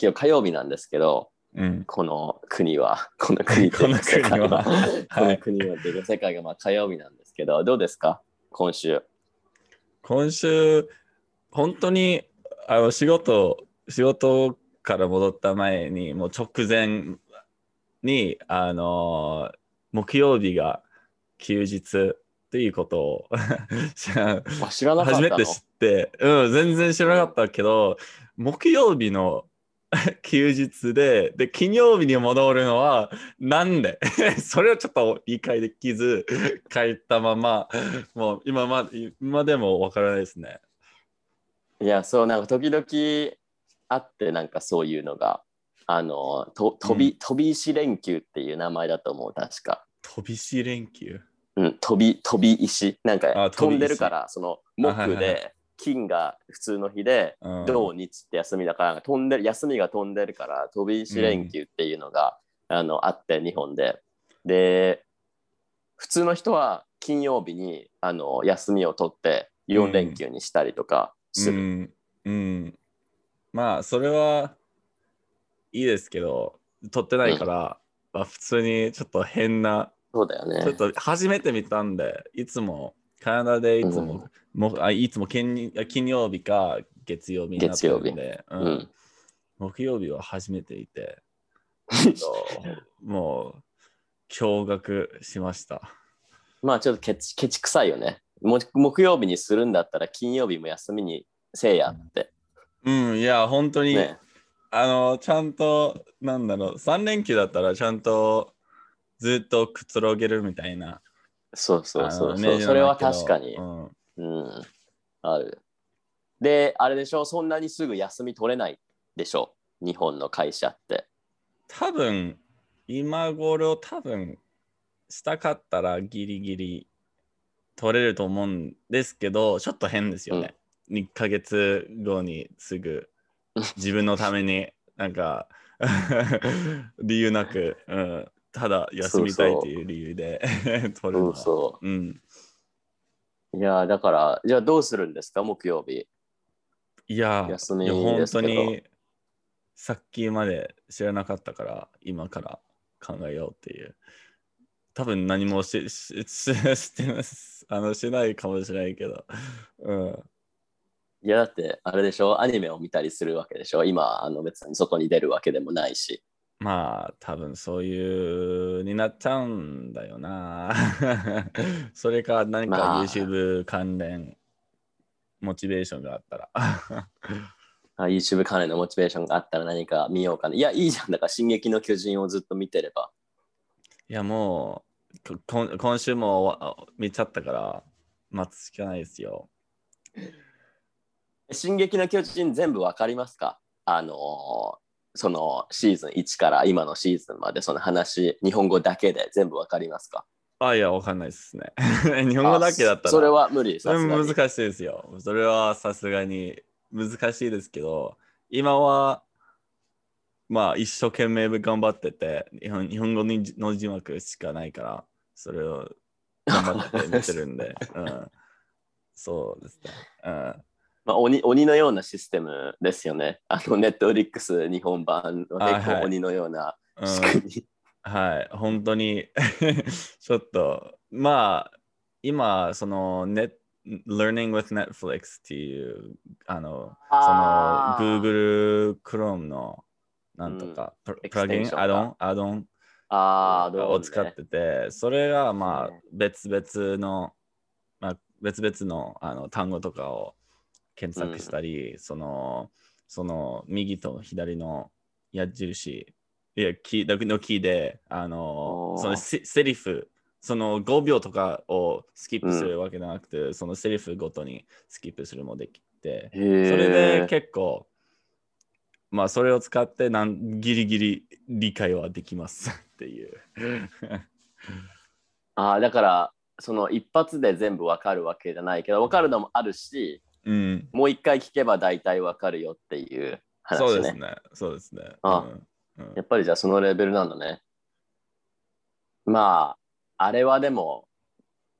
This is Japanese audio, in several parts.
今日火曜日なんですけど、うん。この国は、この国 この国はこはい。の国はってい世界がまあ火曜日なんですけど、どうですか？今週。今週、本当にあの仕事、仕事から戻った前に、もう直前に、あの、木曜日が休日っていうことを 知ら初めて知って、うん、全然知らなかったけど、木曜日の 休日で、で、金曜日に戻るのは、なんで？それをちょっと理解できず、帰ったまま、もう今ま今でもわからないですね。いや、そう、なんか時々あって、なんかそういうのが、あの、と飛び、飛び石連休っていう名前だと思う、確か。飛び石連休？うん、飛び、飛び石。なんかあ飛んでるから、その木で、金が普通の日で、うん土日って休みだから、飛んでる、休みが飛んでるから、飛び石連休っていうのが、あのあって、日本で。で、普通の人は金曜日にあの休みを取って4連休にしたりとかする。うん、うん。まあ、それはいいですけど、撮ってないから、まあ、普通にちょっと変な、そうだよね。ちょっと初めて見たんで、いつも、カナダでいつも、もあいつも金金曜日か月曜日になってるんで、ううんん、木曜日は初めていて、もう驚愕しました。まあちょっとケチケチくさいよね。も木曜日にするんだったら金曜日も休みにせえやって。うん、いや、本当に、ね、あの、ちゃんと、なんだろう、3連休だったらちゃんとずっとくつろげるみたいな。そうそうそうそう。それは確かに。うんうん。ある。で、あれでしょ、そんなにすぐ休み取れないでしょ、日本の会社って。多分、今頃多分、したかったらギリギリ取れると思うんですけど、ちょっと変ですよね。1ヶ月後にすぐ自分のためになんか 理由なく、うん、ただ休みたいっていう理由で 取るのは。そうん、う。いや、だから、じゃあどうするんですか、木曜日。いや、休み本当にさっきまで知らなかったから、今から考えようっていう。多分何もし しししてないあのしないかもしれないけど。うん、いや、だって、あれでしょ、アニメを見たりするわけでしょ？今、あの別に外に出るわけでもないし。まあ、多分そういうになっちゃうんだよな。それか何かまあ YouTube 関連モチベーションがあったら。あ YouTube 関連のモチベーションがあったら何か見ようかな。いや、いいじゃん。だから、進撃の巨人をずっと見てれば。いや、もう、こ今今週もわ見ちゃったから、待つしかないですよ。進撃の巨人全部わかりますか？あのーそのシーズン1から今のシーズンまでその話、日本語だけで全部わかりますか？あ、いや、わかんないですね。日本語だけだったら。あそれは無理。それ難しいですよ。それはさすがに難しいですけど、今は、まあ、一生懸命頑張ってて、日本日本語にの字幕しかないから、それを頑張って見てるんで、うん、そうですね。うんまあ、鬼鬼のようなシステムですよね。あの、ネットフリックス日本版はい構鬼のようなうん。仕組み。はい、本当に。ちょっと、まあ、今、その、ネ Learning with Netflix っていう、あの、あー。その、Google Chrome の、なんとか、ププラグイン、アドン、アドンあを使ってて、それが、まあね、別々の、まあ、別々のあの単語とかを検索したり、その、その、右と左の矢印、いや、キーのキーで、あのそのセセリフ、その5秒とかをスキップするわけじゃなくて、そのセリフごとにスキップするもできて、それで結構、まあ、それを使ってなんギリギリ理解はできます っていう。あーだから、その一発で全部わかるわけじゃないけど、わかるのもあるし、うん、もう一回聞けば大体わかるよっていう話ね。そうですね。そうですね。あうんうんやっぱりじゃあそのレベルなんだね。まあ、あれはでも、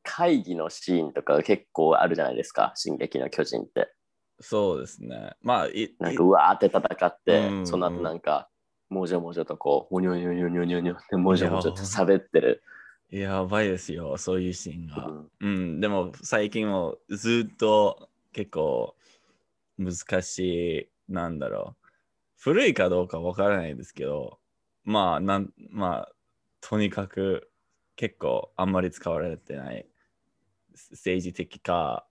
会議のシーンとか結構あるじゃないですか、進撃の巨人って。そうですね。まあ、いなんかうわーって戦って、うんその後なんか、もじょもじょとこう、もにょにょにょにょにょにょってもじょもじょと喋ってる。いやばいですよ、そういうシーンが。うんうん、でも最近もずっと結構難しい、なんだろう。古いかどうかわからないですけど、まあ、なんまあ、とにかく結構あんまり使われてない政治的か、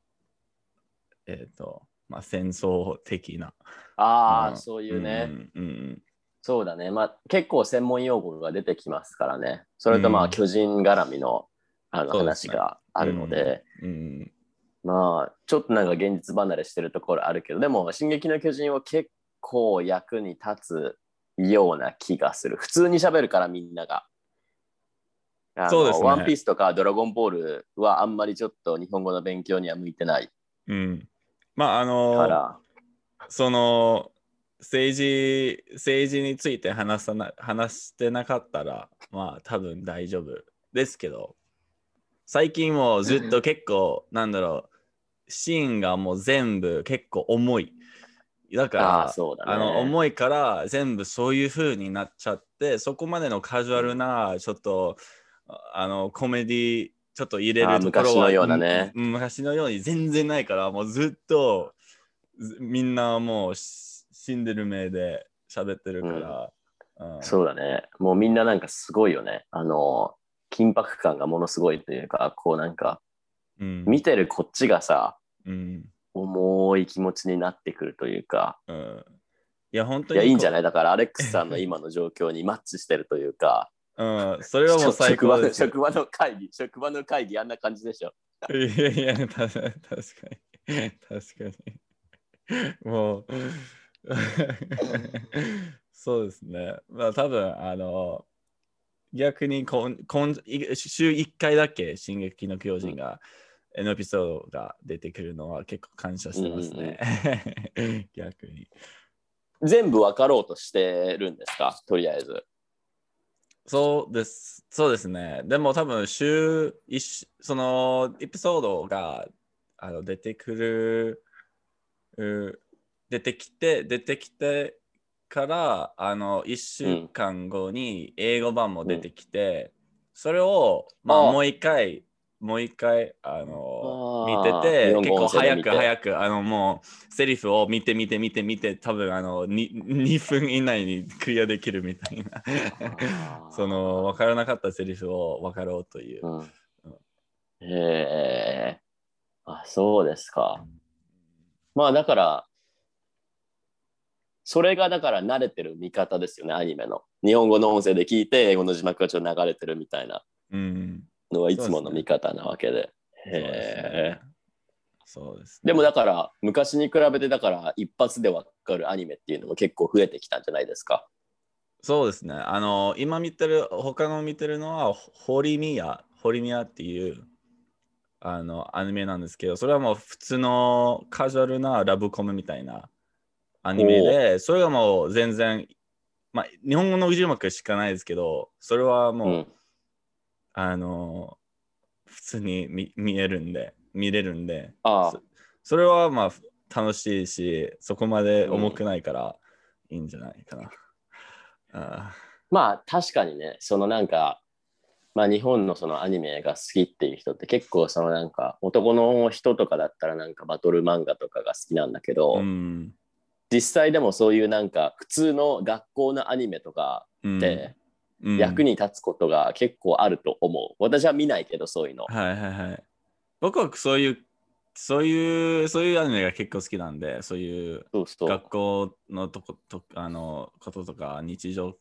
えっ、と、まあ、戦争的な。ああ、うんそういうね、うんうんそうだね。まあ結構専門用語が出てきますからね。それとまうんあ巨人絡みのあの話があるので、うんうんまあちょっとなんか現実離れしてるところあるけど、でも進撃の巨人は結構役に立つような気がする。普通に喋るからみんなが。そうですねワンピースとかドラゴンボールはあんまりちょっと日本語の勉強には向いてないうん。まあ、あの。その政治政治について話さな話してなかったらまあ多分大丈夫ですけど最近もずっと結構なんだろうシーンがもう全部結構重いだかあらあ、そうだね。あの重いから全部そういう風になっちゃってそこまでのカジュアルなちょっとあのコメディちょっと入れあるところは昔のようなねうん昔のように全然ないからもうずっとずみんなもうし死んでる目で喋ってるから、うんそうだね。もうみんななんかすごいよね。あの、緊迫感がものすごいというか、こうなんか、うん。見てるこっちがさ、うん。重い気持ちになってくるというか、うん。いや本当いや、にいいんじゃない、だから、アレックスさんの今の状況にマッチしてるというか、うん、それはもう最職場の高ですよ。職場の会議、職場の会議、あんな感じでしょ。いやいや、た確かに。確かに。もう、そうですね。まあ多分、あの、逆にこんこんい週1回だけ進撃の巨人が、のエピソードが出てくるのは結構感謝してますね。逆に。全部分かろうとしてるんですか？とりあえず。そうです。そうですね。でも多分週一週そのエピソードがあの出てくるう出てきて出てきてからあの1週間後に英語版も出てきて、それをまああもう一回もう一回あの見てて結構早く早くあのもうセリフを見て見て見て見て多分あの 2, 2 分以内にクリアできるみたいな。その分からなかったセリフを分かろうという。うん、へえあ、そうですか。まあだから、それがだから慣れてる見方ですよね、アニメの。日本語の音声で聞いて、英語の字幕がちょっと流れてるみたいな。うん。のはいつもの見方なわけで。そうですへえね。そうです、でもだから、昔に比べてだから、一発でわかるアニメっていうのも結構増えてきたんじゃないですか？そうですね。あの、今見てる、他の見てるのは、ホリミヤ、ホリミヤっていうあのアニメなんですけど、それはもう普通のカジュアルなラブコメみたいなアニメで、それがもう全然、まあ、日本語の字幕しかないですけど、それはもう、うん。あの、普通に見見えるんで、見れるんで、ああそ、それはまあ楽しいし、そこまで重くないからいいんじゃないかな。あまあ確かにね、そのなんか、まあ日本のそのアニメが好きっていう人って結構そのなんか男の人とかだったらなんかバトル漫画とかが好きなんだけど、ーうん。実際でもそういうなんか普通の学校のアニメとかうんってうん役に立つことが結構あると思う。私は見ないけどそういうの。はいはいはい。僕はそういう、そういう、そういうアニメが結構好きなんで、そういう。学校のとことあのこととか、日常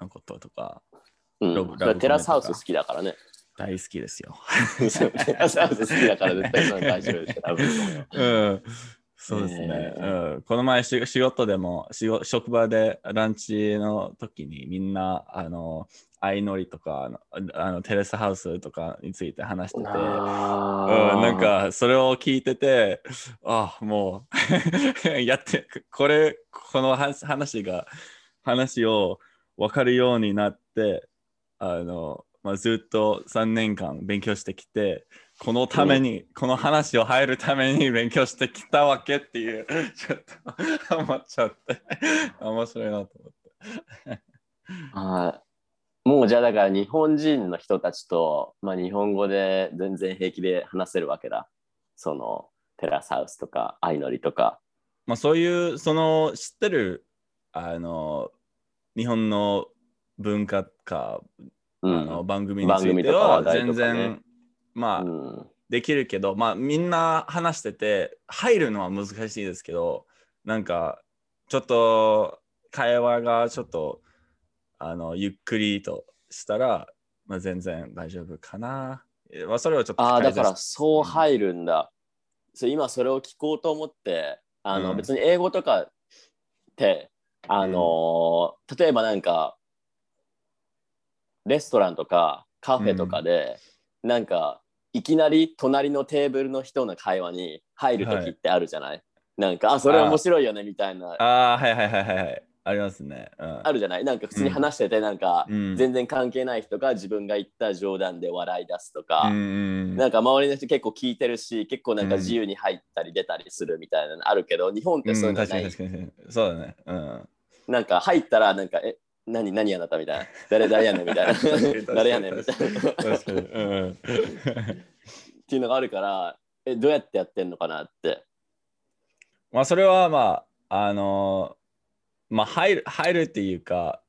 のこととか、うんかテラスハウス好きだからね。大好きですよ。テラスハウス好きだから絶対大丈夫です うん、そうですね、えうん。この前し仕事でも職場でランチの時にみんなあの相乗りとかあのあのテレスハウスとかについて話してて、うん、なんかそれを聞いててあもう やってこれこの話話が話を分かるようになってあの、まあ、ずっと3年間勉強してきてこのために、この話を入るために 勉強してきたわけっていう、ちょっと思っちゃって、面白いなと思って。あーもうじゃあだから日本人の人たちと、まあ、日本語で全然平気で話せるわけだ。そのテラスハウスとか相乗りとか。まあ、そういう、その知ってる、あの、日本の文化か、うあのん。番組については全然、まあ、うん。できるけど、まあ、みんな話してて、入るのは難しいですけど、なんか、ちょっと会話がちょっと、あの、ゆっくりとしたら、まあ、全然大丈夫かな。えまあ、それをちょっとああ、だからそう入るんだ。そう今それを聞こうと思って、あの、うん。別に英語とかって、あのー例えばなんか、レストランとかカフェとかで、なんか、いきなり隣のテーブルの人の会話に入る時ってあるじゃない、なんか、あ、それ面白いよねみたいな、ああ、はいはいはいはいはい。ありますね。うん、あるじゃない？なんか普通に話してて、なんか、うん全然関係ない人が自分が言った冗談で笑い出すとか、うんうんなんか周りの人結構聞いてるし、結構なんかうん自由に入ったり出たりするみたいなのあるけど、日本ってそういうのない。に確かに。そうだね。うん。なんか入ったら、なんか、え、何、何あなたみたいな。誰、誰やねんみたいな 誰やねんみたいな。っ確かに。うん。ていうのがあるから、え、どうやってやってんのかなって。まあ、それはまあ、あのまあ、入る、入るっていうか、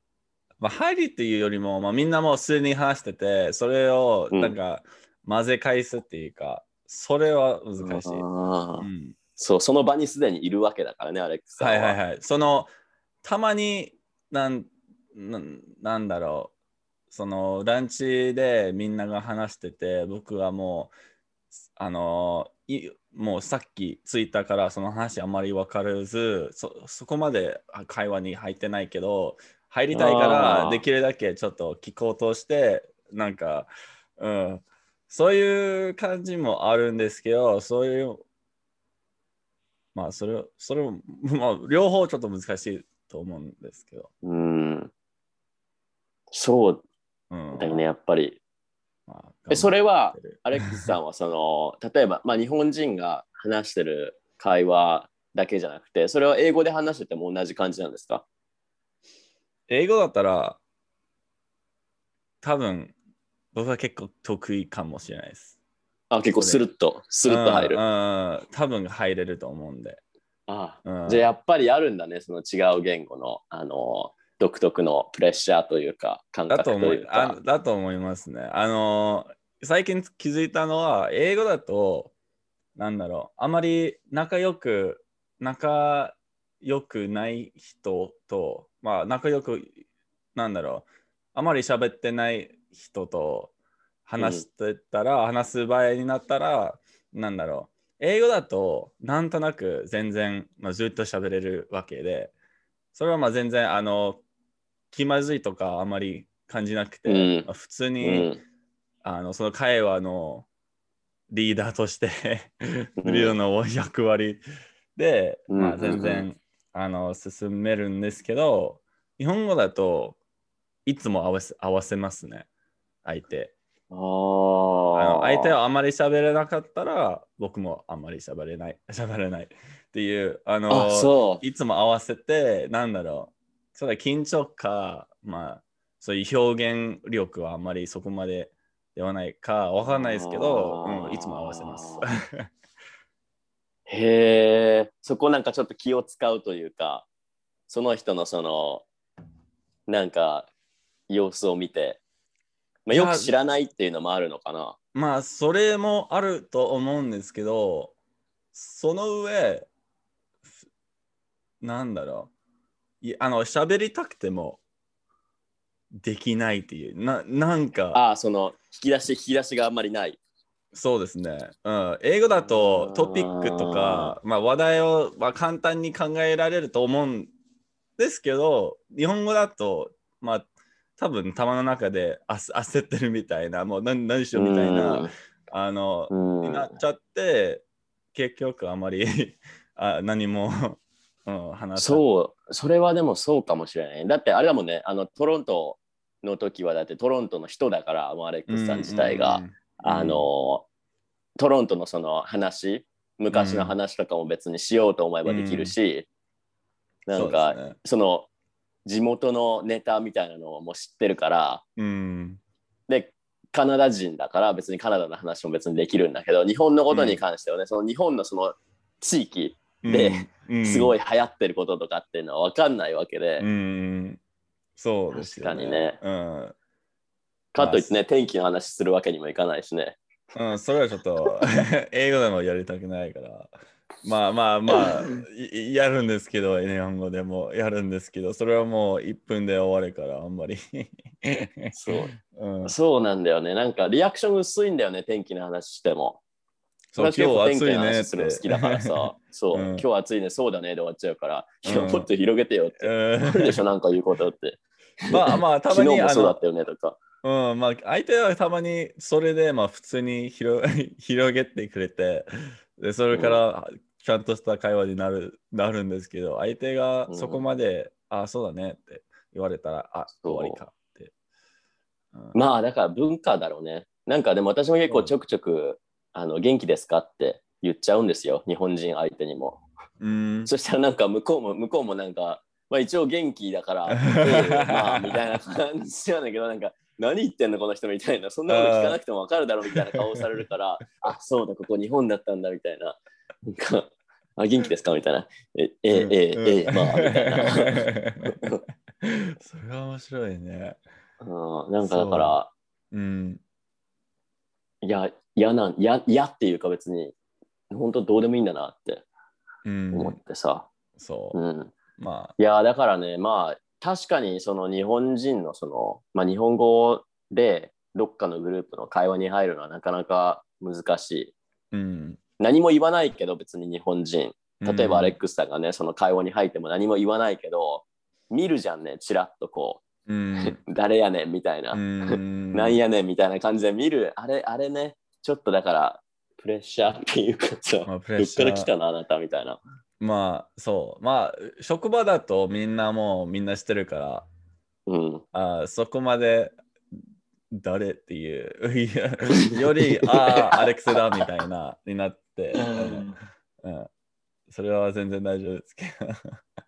まあ、入るっていうよりも、まあ、みんなもう数人話してて、それをうんなんか混ぜ返すっていうか、それは難しい。あうーん、そう、その場にすでにいるわけだからね、アレックスは。はいはいはい。その、たまになん、なんなんだろう、そのランチでみんなが話してて、僕はもう、あのいもうさっき着いたからその話あんまり分からずそそこまで会話に入ってないけど入りたいかあらー。できるだけちょっと聞こうとしてなんか、うん、そういう感じもあるんですけどそういうまあそれそれも、まあ、両方ちょっと難しいと思うんですけど、うん。そううん、だよね、やっぱり。まあえ、それはアレックスさんはその例えば、まあ、日本人が話してる会話だけじゃなくてそれは英語で話してても同じ感じなんですか？英語だったら多分僕は結構得意かもしれないです。あ結構スルッとスルッと入る。うん多分入れると思うんで。あうんじゃあやっぱりあるんだねその違う言語のあの独特のプレッシャーというか感だ覚と思いうかあ。だと思いますね。あの最近気づいたのは英語だとなんだろうあまり仲良く仲良くない人とまあ仲良くなんだろうあまり喋ってない人と話してたら、話す場合になったらなんだろう英語だとなんとなく全然、まあ、ずっと喋れるわけでそれはまあ全然あの気まずいとかあまり感じなくて、うん。まあ普通うに、ん。あのその会話のリーダーとしてうん。リーダーの役割で、まあ、全然、あの進めるんですけど日本語だといつも合わせ合わせますね相手。ああのー相手はあまり喋れなかったら僕もあまり喋れない喋れないっていうあのいつも合わせてなんだろうそれは緊張かまあそういう表現力はあんまりそこまでではないかわかんないですけど、うん、いつも合わせます。へえそこなんかちょっと気を使うというかその人のそのなんか様子を見て、まあ、よく知らないっていうのもあるのかな。まあそれもあると思うんですけどその上ふなんだろういあの喋りたくてもできないっていう。ななんかああその引き出し引き出しがあんまりない。そうですね、うん、英語だとトピックとか、まあ、話題を、まあ、簡単に考えられると思うんですけど日本語だとまあ多分頭の中で焦ってるみたいなもう何何しようみたいなあのうん。になっちゃって結局あまり あ何も、うん、話さそうそれはでもそうかもしれない。だってあれだもんね。あのトロントの時はだってトロントの人だからもうアレックスさん自体が、うんうんうんあのトロントのその話昔の話とかも別にしようと思えばできるし、なんかそね。その地元のネタみたいなのをもう知ってるからうん。でカナダ人だから別にカナダの話も別にできるんだけど日本のことに関してはね、その日本のその地域で、うんすごい。流行ってることとかっていうのは分かんないわけで、うん。そうですよ確かにねうん。かといってね天気の話するわけにもいかないしね。うん、それはちょっと 英語でもやりたくないから。まあまあまあ、いやるんですけど、日本語でもやるんですけど、それはもう1分で終わるから、あんまり。そう うん、そうなんだよねなんかリアクション薄いんだよね天気の話しても。そう今日暑いねっ話するの好きだからて。さ、そう、うん今日暑いね、そうだねで終わっちゃうから、いやうんもっと広げてよって。うんあるでしょ、なんか言うことって。まあまあ、たま昨日にあのもそうだっ、たよねとか。うん、まあ、相手はたまにそれで、まあ、普通に広 広げてくれて、で、それからちゃんとした会話になるなるんですけど、相手がそこまで、あ、そうだねって言われたら、あ、終わりかって。うんまあだから文化だろうね。なんかでも私も結構ちょくちょく、あの元気ですかって言っちゃうんですよ、日本人相手にも。うん、そしたらなんか向こうも向こうもなんか、まあ一応元気だから、ええ まあみたいな感じなんだけど、なんか何言ってんのこの人みたいな、そんなこと聞かなくても分かるだろうみたいな顔をされるから、あ、そうだ、ここ日本だったんだみたいな。なんか、あ、元気ですかみたいな。え、え、え、え、え、まあみたいな。それは面白いね。うん、なんかだから、うん。いや、嫌なん、嫌、嫌っていうか別に、本当どうでもいいんだなってうん、思ってさ。そうう。ん。まいや、だからね、まあ、確かにその日本人のその、まあ日本語でどっかのグループの会話に入るのはなかなか難しい。あ、うん。何も言わないけど別に日本人。例えばアレッククスさんがね、その会話に入っても何も言わないけど、見るじゃんね、ちらっとこス、うんう、誰やねんみたいな。うん なんやねんみたいな感じで見る、あれ、あれね、ちょっとだから、プレッシャーっていうかさ、まあプどっレッシャーから来たのあなたみたいな。まあそうまあ職場だとみんなもうみんなしてるからうん。あそこまで誰っていう よりああアレックスだみたいなになって、うんうん、それは全然大丈夫ですけど。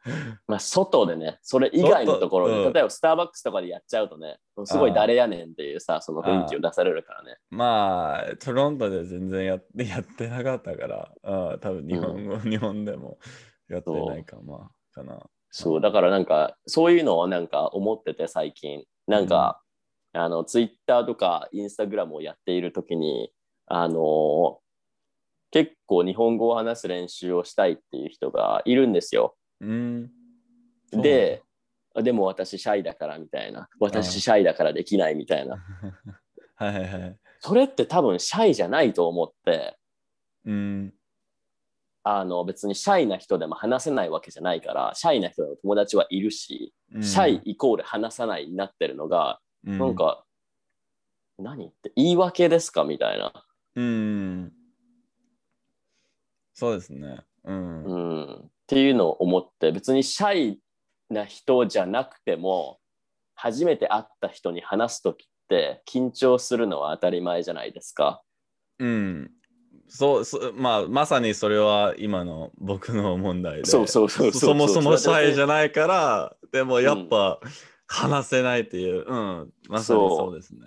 まあ、外でね、それ以外のところで、外うん。例えばスターバックスとかでやっちゃうとね、すごい誰やねんっていうさ、その雰囲気を出されるからね。まあトロントで全然やってやってなかったからあ多分日本語、日本でもやってないかまあかな。そう、だからなんか、そういうのをなんか思ってて最近、なんか、あの、ツイッターとかインスタグラムをやっているときに、あの結構日本語を話す練習をしたいっていう人がいるんですよ。うんで、でも私シャイだからみたいな。私シャイだからできないみたいな。はいはいはいそれって多分シャイじゃないと思って、うんあの別にシャイな人でも話せないわけじゃないから、シャイな人の友達はいるし、うんシャイイコール話さないになってるのが、うんなんか、何って言い訳ですかみたいな。うん。そうですね。うん。うん。っていうのを思って、別にシャイな人じゃなくても、初めて会った人に話すときって緊張するのは当たり前じゃないですか。うん。そうそまあ、まさにそれは今の僕の問題で。そうそうそうそもそもシャイじゃゃないから、でもやっぱ話せないっていう。うん。まさにそうですね。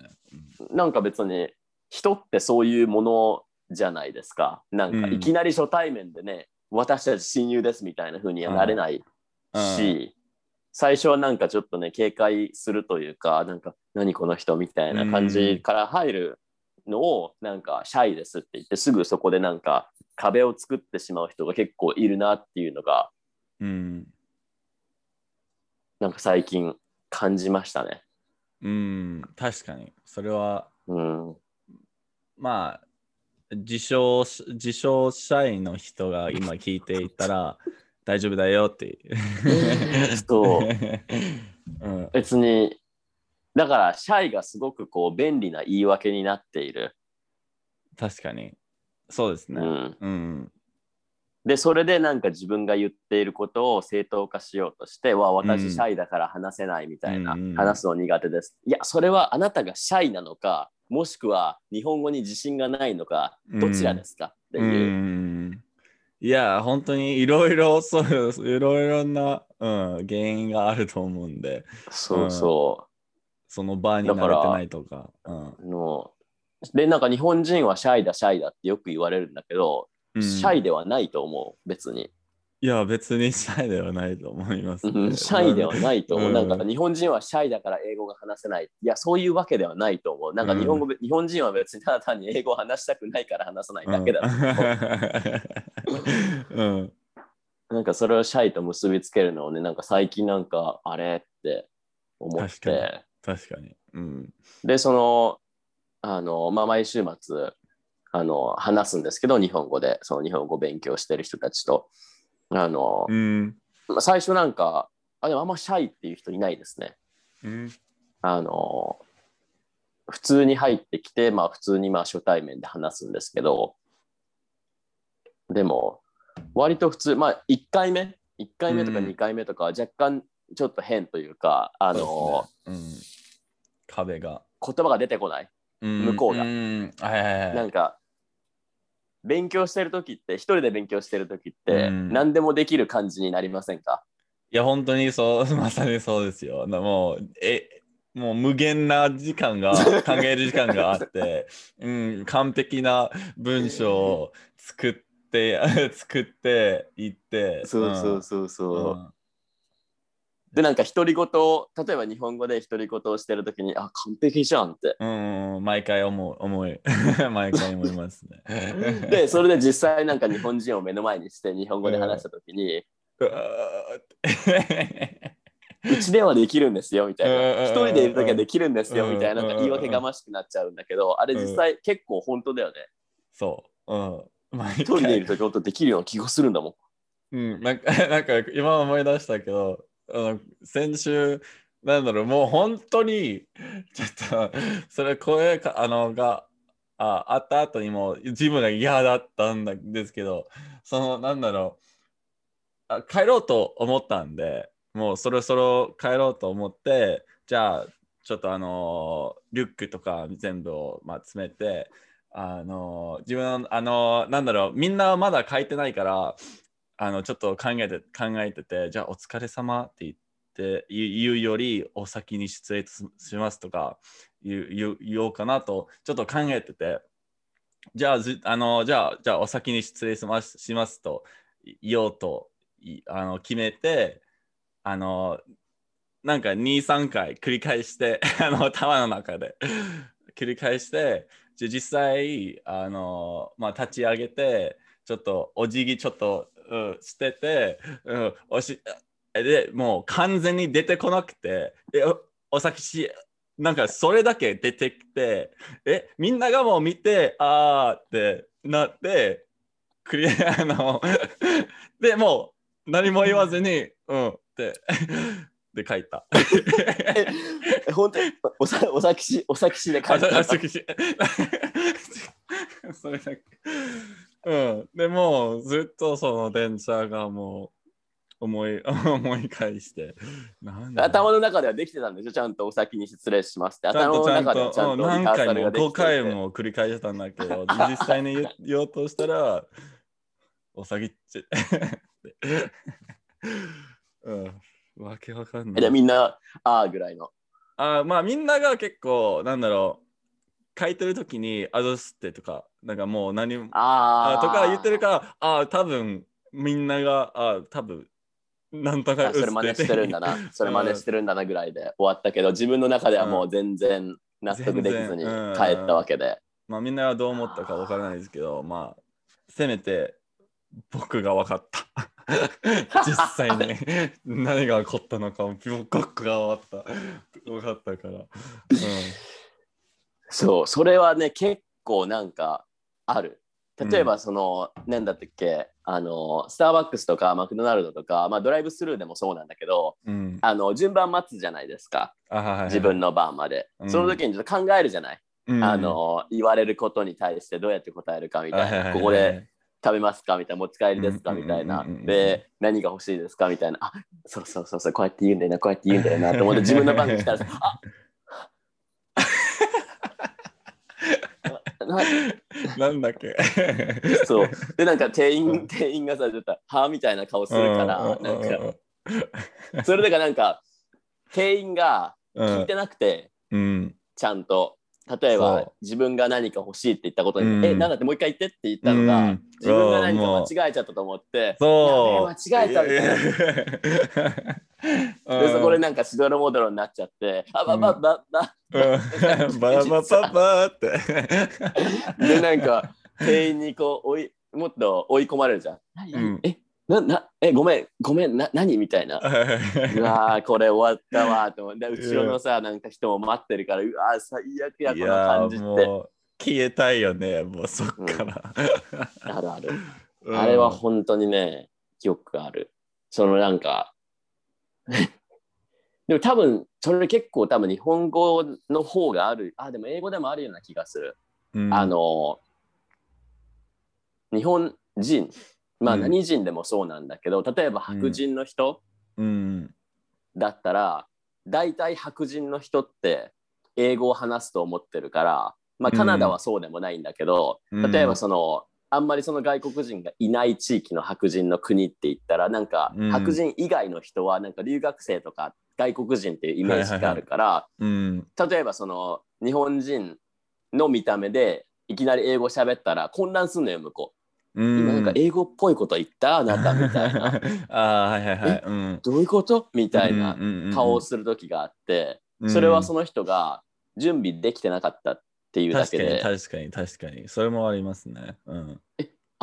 なんか別に人ってそういうものじゃないですか。なんかうんいきなり初対面でね、私たち親友ですみたいな風にはなれないし、最初はなんかちょっとね、警戒するというか、なんか何この人みたいな感じから入るのを、なんかシャイですって言って、すぐそこでなんか壁を作ってしまう人が結構いるなっていうのが、うん。なんか最近感じましたね。うん。確かに。それは、うん。まあ、自称、自称社員の人が今聞いていたら 大丈夫だよって。そううん。別に、だからシャイがすごくこう便利な言い訳になっている。確かに。そうですね。うん、うん。で、それでなんか自分が言っていることを正当化しようとして、わ、うん私シャイだから話せないみたいな、うんうん話すの苦手です。いや、それはあなたがシャイなのか、もしくは日本語に自信がないのかどちらですか、ってういう。ん。いや、本当にいろいろ、そう、いろいろな、うん、原因があると思うんで、そうそその場に慣れてないとか。うんう。のでなんか日本人はシャイだシャイだってよく言われるんだけど、うんシャイではないと思う別に、いや、別にシャイではないと思います、うん。シャイではないと思う、うん。なんか日本人はシャイだから英語が話せない。いやそういうわけではないと思う。なんか日本語、日本人は別にただ単に英語を話したくないから話さないだけだと思う、うん。うん。なんかそれをシャイと結びつけるのをねなんか最近なんかあれって思っ確かに。かに。うん。でそのあの、まあ、毎週末あの話すんですけど日本語でその日本語を勉強してる人たちとあの、うん。まあ最初なんかあでもあんまシャイっていう人いないですねうん。あの普通に入ってきて、まあ、普通にまあ初対面で話すんですけどでも割と普通まあ1回目？1回目とかうん2回目とかは若干ちょっと変というか、あのそうですねうん。壁が。言葉が出てこない向向こうがん。はいはいはい。なんか勉強してる時って一人で勉強してる時ってうん何でもできる感じになりませんか、いや、本当にそう、まさにそうですよ。なもう、え、もう無限な時間が、考える時間があって、うん、完璧な文章を作って、作っていって。そうそうそうそう、うんでなんか独り言を例えば日本語で独り言をしてる時にあ完璧じゃんって。うん、毎回思う、思い、毎回思いますね。でそれで実際なんか日本人を目の前にして日本語で話した時にうちではできるんですよみたいな。一人でいる時はできるんですよみたいななんか言い訳がましくなっちゃうんだけどあれ実際結構本当だよね。そう。うん。毎一人でいる時本当できるような気がするんだもん。うん、なんか、なんか今思い出したけど、先週、なんだろう、もう本当に、ちょっと、それ声か、あの、が、ああった後にもう自分が嫌だったんですけど、その、なんだろう、あ帰ろうと思ったんで、もうそろそろ帰ろうと思って、じゃあ、ちょっとあの、リュックとか全部を、まあ、詰めて、あの、自分、あの、なんだろう、みんなまだ書いてないから、あのちょっと考えて考えてて、じゃあお疲れ様って言って言うよりお先に失礼しますとか言言おうかなとちょっと考えてて、じゃああのじゃあじゃあお先に失礼しますしますと言おうとあの決めて、あのなんか2、3回繰り返して、あの頭の中で 繰り返して、じゃあ実際あの、まあ、立ち上げて、ちょっとお辞儀ちょっと、うん、してて、うん、おしでもう完全に出てこなくて、えおお先し、なんかそれだけ出てきて、え、みんながもう見て、あーってなって、クリア あの、でもう何も言わずに、うんって、で書いた。え本当におさお先しお先しで書あいてたそし それだけ。うん。でもうずっとその電車がもう思い 思い返して。頭の中ではできてたんでしょ？ちゃんとお先に失礼しますって頭の中ではちゃんん、とリ何回もハーサルができて5回ても繰り返したんだけど、実際に言言おうとしたら、お先っち。うん。わけわかんない。えじゃあみんなあーぐらいのあまあみんなが結構なんだろう書いてる時にアドステとかなんかもう何もあとか言ってるからあ多分みんながあ多分なんとかあそれ真似してるんだな。それ真似してるんだなぐらいで終わったけど自分の中ではもう全然納得できずに帰ったわけで。まあみんながどう思ったかわからないですけどまあせめて僕が分かった。実際に。何が起こったのか僕が分かった。分かったから、うんそうそれはね結構なんかある。例えばその、なんだったっけあのスターバックスとかマクドナルドとか、まあ、ドライブスルーでもそうなんだけどうん、あの順番待つじゃないですか。あはいはいはい。自分の番まで、うん。その時にちょっと考えるじゃない、うん。あの言われることに対してどうやって答えるかみたいな、ここで食べますかみたいな持ち帰りですかうんみたいな、うんうんうんうんで何が欲しいですかみたいな。あそうそうそうそうこうやって言うんだよなこうやって言うんだよなと思って自分の番が来たらあな なんだっけ？そう。で、なんか店員、店員がさ、ちょっと、はみたいな顔するから、なんか、それだからなんか、店員が聞いてなくて、うん。ちゃんと、例えば自分が何か欲しいって言ったことに、うんえ、なんだってもう一回言ってって言ったのが、うん自分が何か間違えちゃったと思って、そう。間違えたみたいな。で、そこでなんかしどろもどろになっちゃって、あ、ばばばば、うんババババって。で、なんか、店員にこう、追い、もっと追い込まれるじゃん。何うんえ、な、な、え、ごめん、ごめん、な、何？みたいな。うわーこれ終わったわ。ーと思って後ろのさなんか人も待ってるからうわー最悪やこの感じって。消えたいよね、もうそっから。あるある、うん。あれは本当にねよくある。そのなんか でも多分それ結構多分日本語の方がある。あでも英語でもあるような気がする、うん。あ、の日本人まあうん何人でもそうなんだけど、例えば白人の人、うん。だったら大体白人の人って英語を話すと思ってるから、まあ、カナダはそうでもないんだけど、うん例えばそのあんまりその外国人がいない地域の白人の国って言ったらなんかうん白人以外の人はなんか留学生とか外国人っていうイメージがあるから、うん。例えばその日本人の見た目でいきなり英語喋ったら混乱すんのよ向こう。うん今なんか英語っぽいこと言った？あなたみたいな。ああ、はいはいはい。うん。どういうこと？みたいな顔をすする時があって、それはその人が準備できてなかったっていうだ確かにけで、確かに確かに。それもありますね。うん。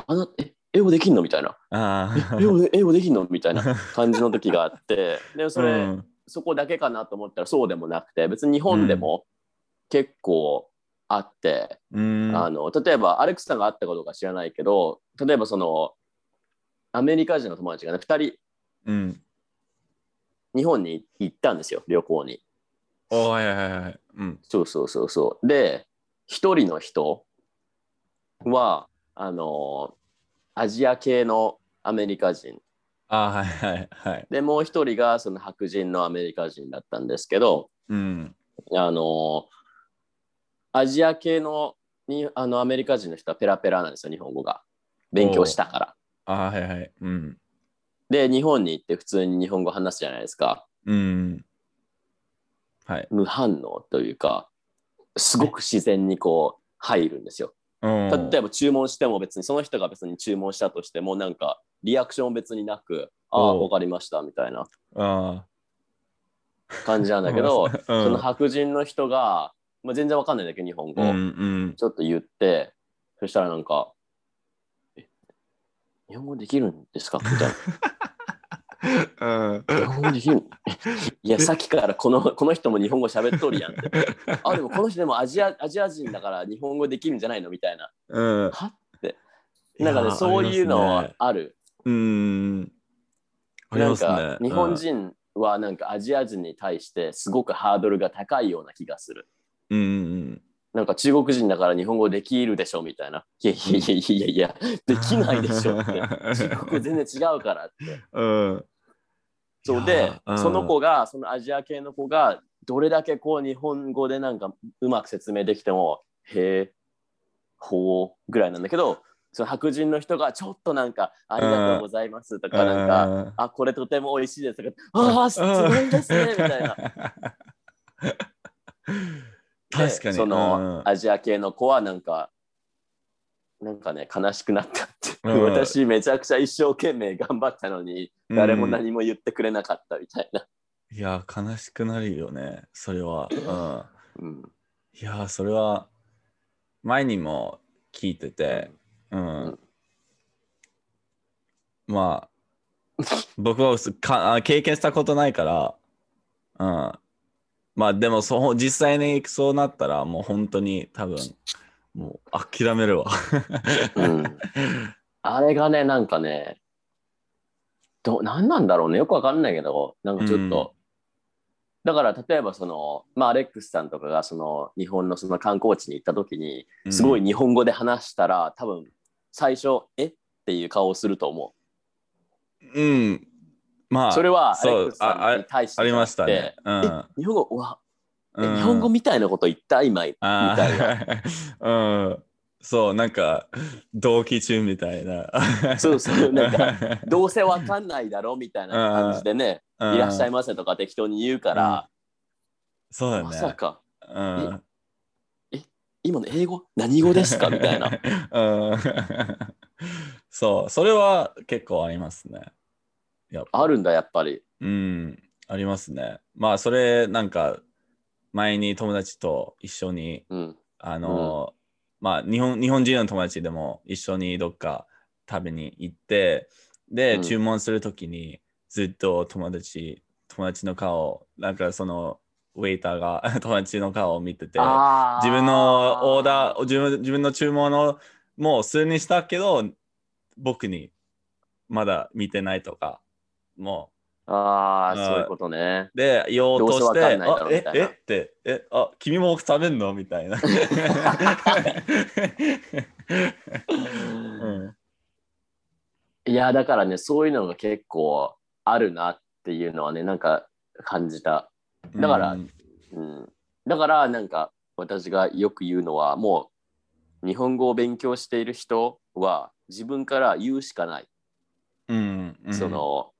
あのえ英語できんの？みたいな。ああ。英語で英語できんの？みたいな 感じの時があって、でもそれ、うんそこだけかなと思ったらそうでもなくて、別に日本でも結構あって、うん。あの例えばアレックスさんがあったことか知らないけど、例えばそのアメリカ人の友達がね、2人うん。日本に行ったんですよ、旅行に。おはいはいはいはい。うん。そうそうそうそう。で、一人の人は、あの、アジア系のアメリカ人。あはいはいはい。で、もう一人がその白人のアメリカ人だったんですけど、うん。あの、アジア系のにあのアメリカ人の人はペラペラなんですよ、日本語が。勉強したから。あはいはい。うん。で、日本に行って普通に日本語話すじゃないですか。うん。はい。無反応というか、すごく自然にこう入るんですよ。うん例えば注文しても別にその人が別に注文したとしてもなんかリアクション別になくああおうわかりましたみたいなあ感じなんだけど、うんその白人の人が、まあ、全然わかんないんだけど日本語、うんうん。ちょっと言ってそしたらなんか「え日本語できるんですか?」みたいな うん「日本語できる？いやさっきからこのこの人も日本語喋っとるやん」って「あでもこの人でもアジアアジア人だから日本語できるんじゃないの?」みたいなうん。はってなんかねそういうのはある。うん。ありなんますねか。日本人はなんかアジア人に対してすごくハードルが高いような気がする。うん。うんなんか中国人だから日本語できるでしょみたいな。いやいやいやいやいや、できないでしょって。中国全然違うからって。うん。いそうでその子が、そのアジア系の子が、どれだけこう日本語でなんかうまく説明できても、へえ、ほうぐらいなんだけど、その白人の人がちょっとなんか、ありがとうございますとか、なんか、か、あ、これとても美味しいですとか、ああ、すごいですね、みたいな。確かに。その、うんアジア系の子はなんか、なんかね、悲しくなったって。うん私、めちゃくちゃ一生懸命頑張ったのに、誰も何も言ってくれなかったみたいな。いや、悲しくなるよね、それは。うん。うん。いやー、それは前にも聞いてて、うん。うんまあ、僕はすかあ経験したことないから、うん。まあでもそう、実際にそうなったらもう本当に多分、もう諦めるわ。うん、あれがね、なんかね、ど何なんだろうね、よくわかんないけど、なんかちょっと、だから例えばその、まあ、アレックスさんとかがその日本のその観光地に行った時に、すごい日本語で話したら、多分最初、え？っていう顔をすると思うん。まう。あ、それはアレックスさんに対してありましたね。うんえ日本語、うわ、えうん日本語みたいなこと言った？今、みたいな。うん。そう、なんか、同期中みたいな。そうそうなんかどうせわかんないだろみたいな 感じでね、いらっしゃいまませとか適当に言うから、そうだね。まさか、うん。今の英語？何語ですか？みたいな。うん。そう、それは結構ありますね。あるんだ、やっぱり。うん、ありますね。まあ、それ、なんか、前に友達と一緒に、うん。あの、まあ日本、日本人の友達でも一緒にどっか食べに行って、で、うん注文するときにずっと友達、友達の顔、なんかその、ウェイターが 友達の顔を見てて、あ自分のオーダー、自分自分の注文をもう数にしたけど、僕にまだ見てないとか、もああ、あそういうことね。う、で、言おうとして、あええって、え、あ、君も食べんの？みたいな。うんいや、だからね、そういうのが結構あるなっていうのはね、なんか感じた。だからうんうん、だから、なんか私がよく言うのは、もう日本語を勉強している人は自分から言うしかない。うんうんその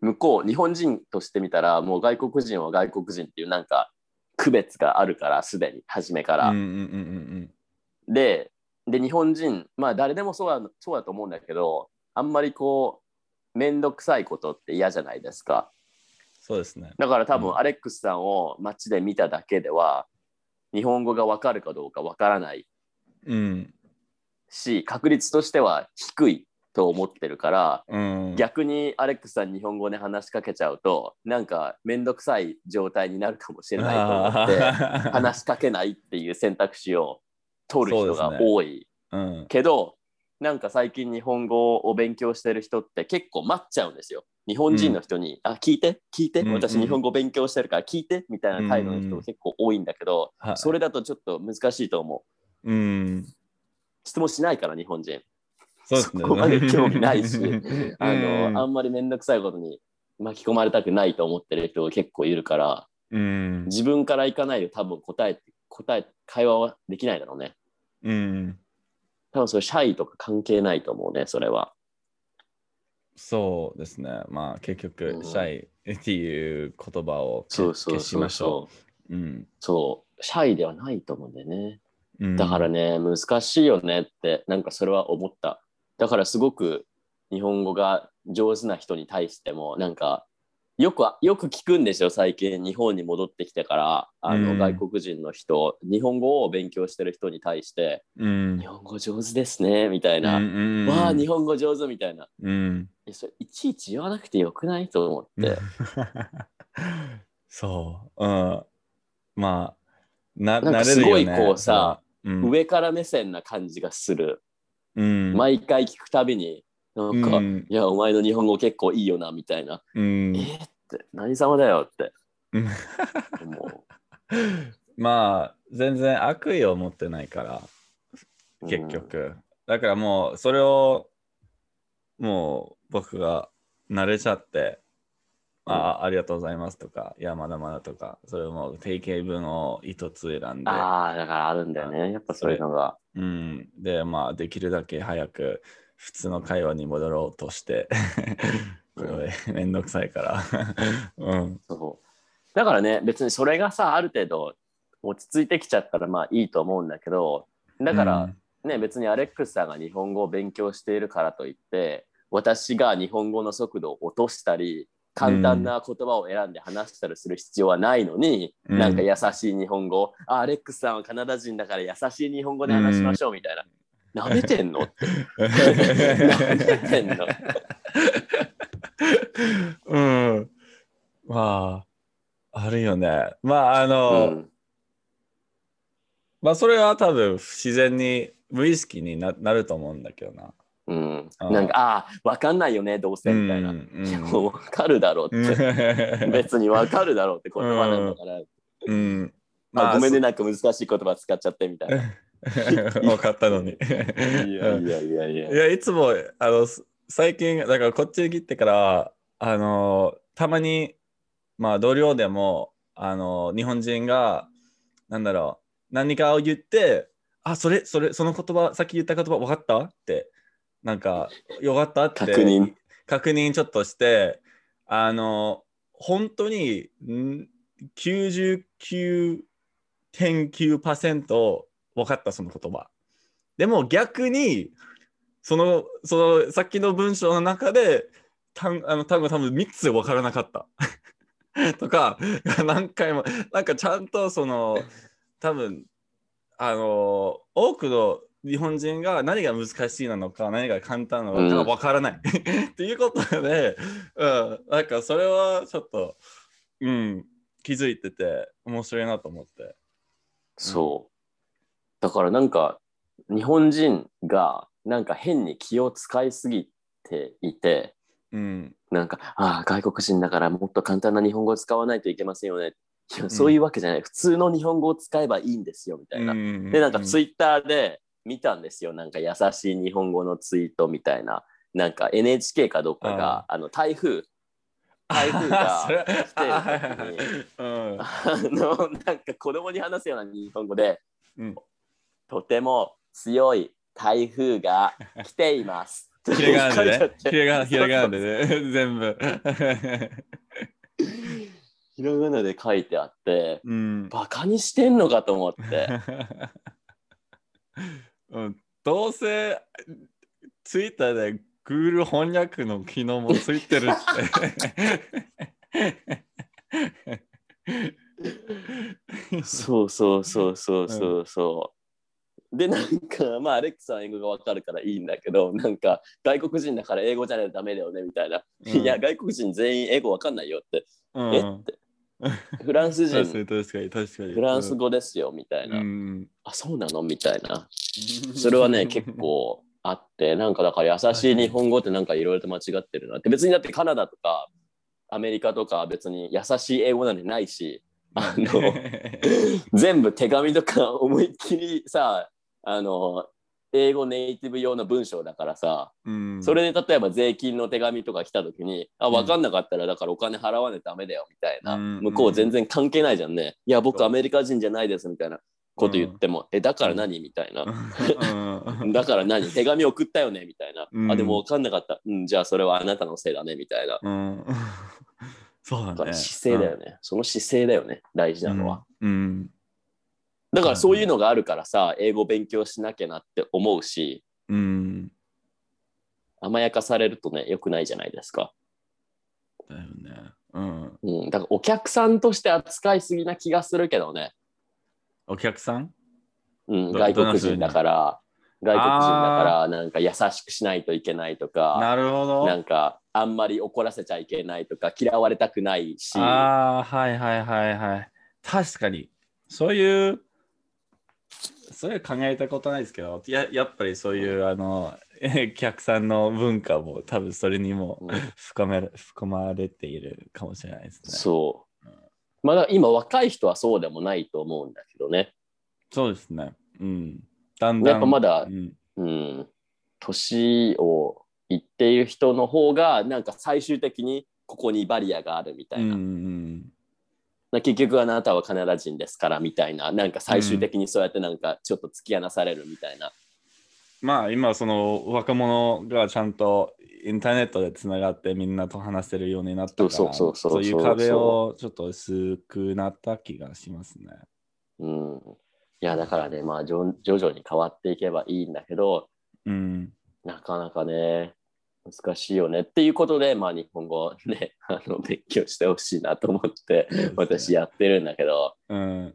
向こう日本人としてみたらもう外国人は外国人っていうなんか区別があるからすでに初めから、うんうんうんでで日本人まあ誰でもそうだそうだと思うんだけどあんまりこう面倒くさいことって嫌じゃないですか。そうですね。だから多うん。分アレックスさんを街で見ただけでは日本語がわかるかどうかわからない。うん。し確率としては低いと思ってるからうん、逆にアレックスさんに日本語で話しかけちゃうとなんか面倒くさい状態になるかもしれないと思ってあ話しかけないっていう選択肢を取る人が多い、ーうん。けどなんか最近日本語を勉強してる人って結構待っちゃうんですよ。日本人の人に「あ聞いて？聞いて？うん。私日本語勉強してるから聞いて」みたいな態度の人が結構多いんだけど、はい。それだとちょっと難しいと思う。うん。質問しないから日本人そうですね。そこまで興味ないし あうんの、あんまり面倒くさいことに巻き込まれたくないと思ってる人が結構いるから、うん。自分から行かないで多分答えて、答え、会話はできないだろうね。うん。多分それシャイとか関係ないと思うね、それは。そうですね。まあ結局、うんシャイっていう言葉を消しましょそう。う。うん。そう、シャイではないと思うんだよね。うんだからね、難しいよねって、なんかそれは思った。だからすごく日本語が上手な人に対しても、なんか、よくよく聞くんですよ、最近、日本に戻ってきてから、あの、うん外国人の人、日本語を勉強してる人に対して、うん日。本語上手ですね、みたいな。うんわあ、日本語上手みたいな。うん。えそれいちいち言わなくてよくないと思って。そう。うん。まあ、な、なんか慣れるよねすごいこうさ、うん、上から目線な感じがする。うん、毎回聞くたびに、なんか、うんいや、お前の日本語結構いいよな、みたいな。うんえーって、何様だよって。まあ、全然悪意を持ってないから、う結局。だからもう、それを、もう僕が慣れちゃって、あありがとうございますとか、いや、まだまだとか、それも定型文を一つ選んで、ああ、だからあるんだよね。やっぱそういうのが。うん、で、まあ、できるだけ早く普通の会話に戻ろうとして、これめんどくさいから。うん、そうだからね、別にそれがさ、ある程度落ち着いてきちゃったらまあいいと思うんだけど、だから、ね、別にアレックスさんが日本語を勉強しているからといって、私が日本語の速度を落としたり、簡単な言葉を選んで話したりする必要はないのに、うんなんか優しい日本語、あアレックスさんはカナダ人だから優しい日本語で話しましょうみたいな。なめてんの？って。なめてんの？うん。まあ、あるよね。まあ、あうの、んまあ、それは多分自然に無意識にななると思うんだけどな。うん、あなんか、ああ、わかんないよね、どうせみたいな。うんいやもうわかるだろうって。別にわかるだろうって言葉なんだから。うん。あごめんね、ね。なんか難しい言葉使っちゃってみたいな。分かったのに。いやいやいやいや。いや、いつも、あの、す最近、だからこっちに来てから、あの、たまに、まあ、同僚でも、あの、日本人が、なんだろう、何かを言って、あ、それ、それ、その言葉、さっき言った言葉分かったって、なんか、よかったって確認。確認ちょっとして、あの、本当にん99.9%分かった、その言葉。でも逆に、その、その、さっきの文章の中で、単あの単語多分3つ分からなかった。とか、何回も、なんかちゃんとその、多分あの、多くの日本人が何が難しいなのか、何が簡単なのかが分からない。っていうことで、うん、なんかそれはちょっと、うん、気づいてて面白いなと思って。そう。だからなんか日本人がなんか変に気を使いすぎていて、うん、なんか、ああ、外国人だからもっと簡単な日本語を使わないといけませんよね。いやそういうわけじゃない。普通の日本語を使えばいいんですよ、みたいな。で、でなんかツイッターで見たんですよ。なんか優しい日本語のツイートみたいな。なんか NHK かどっかが、あの台風、台風が来てる時にうんあの、なんか子供に話すような日本語で、うんとても強い台風が来ています。ひらがなでね。ひらがな、ひらがなでね。全部。ひらがなで書いてあって、うん。バカにしてんのかと思って。うんどうせツイッターで Google 翻訳の機能もついてるって。そうそうそうそうそうそう。で、なんか、まあ、アレックスは英語がわかるからいいんだけど、なんか、外国人だから英語じゃないとダメだよね、みたいな。いや、外国人全員英語わかんないよって。うん、えって。フランス人、確かに確かに。フランス語ですよ、みたいな。うん。あ、そうなの？みたいな。それはね、結構あって、なんかだから優しい日本語ってなんかいろいろと間違ってるなって。別にだってカナダとかアメリカとか別に優しい英語なんてないし、あの、全部手紙とか思いっきりさ、あの、英語ネイティブ用の文章だからさ、うん、それで例えば税金の手紙とか来た時に、あ、分かんなかったらだからお金払わないとダメだよみたいな、うん向こう全然関係ないじゃんね。いや、僕アメリカ人じゃないですみたいなこと言っても、え、だから何？みたいな。うん だから何？手紙送ったよね？みたいな。うんあ、でも分かんなかった。うん、じゃあそれはあなたのせいだねみたいな。うん。そうだね。姿勢だよね、その姿勢だよね。大事なのは。うん。うん。だからそういうのがあるからさ、英語勉強しなきゃなって思うし、うん。甘やかされるとね、良くないじゃないですか。だよね。うん。うん、だからお客さんとして扱いすぎな気がするけどね。お客さん？うん、ど外国人だから、外国人だから、なんか優しくしないといけないとか、なるほど。なんかあんまり怒らせちゃいけないとか、嫌われたくないし、ああ、はいはいはいはい。確かに。そういう、そういう考えたことないですけど、ややっぱりそういう、あの、客さんの文化も多分それにもめる含まれているかもしれないですね。そう。まだ今若い人はそうでもないと思うんだけどね。そうですね。うん。だんだん。やっぱまだうん、うん。年をいっている人の方が、なんか最終的にここにバリアがあるみたうんういな。んな結局あなたはカナダ人ですからみたいな。なんか最終的にそうやってなんかちょっと突き放されるみたいな。まあ今その若者がちゃんとインターネットでつながってみんなと話せるようになったからそうそうそうそうそういう壁をちょっと薄くなった気がしますね。うん。いや、だからね、まあ、じょ徐々に変わっていけばいいんだけど、うん。なかなかね、難しいよねっていうことで、まあ、日本語をね、あの勉強してほしいなと思って、私やってるんだけど、うん。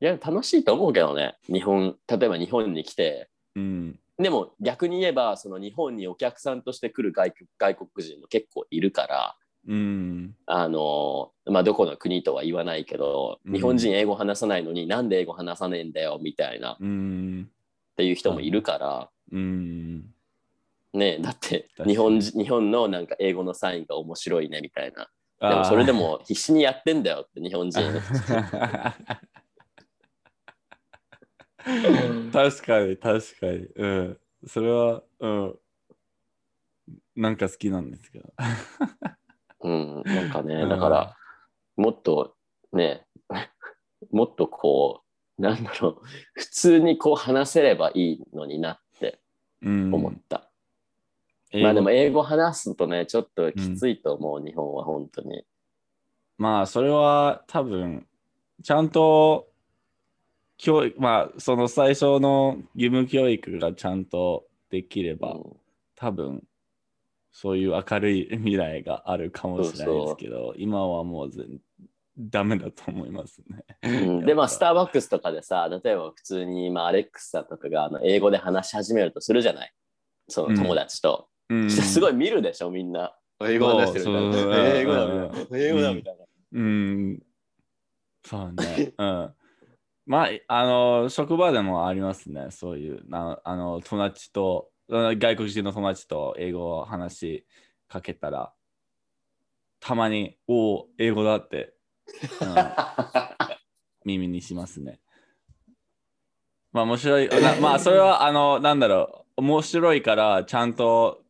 いや、楽しいと思うけどね、日本、例えば日本に来て、うん。でも逆に言えば、その日本にお客さんとして来る外国外国人も結構いるから、うん。あのまあ、どこの国とは言わないけど、うん日本人英語話さないのになんで英語話さねえんだよみたいなっうん。ていう人もいるから、うん。ねだって日本人日本のなんか英語のサインが面白いねみたいな。でもそれでも必死にやってんだよって日本人。確かに確かに。うん。それは、うん。なんか好きなんですけど。うん、なんかね、うんだからもっとね、もっとこう、なんだろう、普通にこう話せればいいのになってうん思った。まあでも英語話すとね、ちょっときついと思う、日本は本当に。まあそれは多分ちゃんと教育まあその最初の義務教育がちゃんとできれば、うん。多分そういう明るい未来があるかもしれないですけど今はもう全ダメだと思いますね。うん。でまあスターバックスとかでさ例えば普通に、まあ、アレックスさんとかがあの英語で話し始めるとするじゃない？その友達と、うんすごい見るでしょみんな英語話してる英語だうんみたいな英語だみたいな、うん。そうね。うん。まあ、あの、職場でもありますね。そういう、なあの、友達と、あ外国人の友達と英語を話しかけたら、たまに、おお、英語だって、うん 耳にしますね。まあ、面白い。なまあ、それは、あの、なんだろう、面白いから、ちゃんと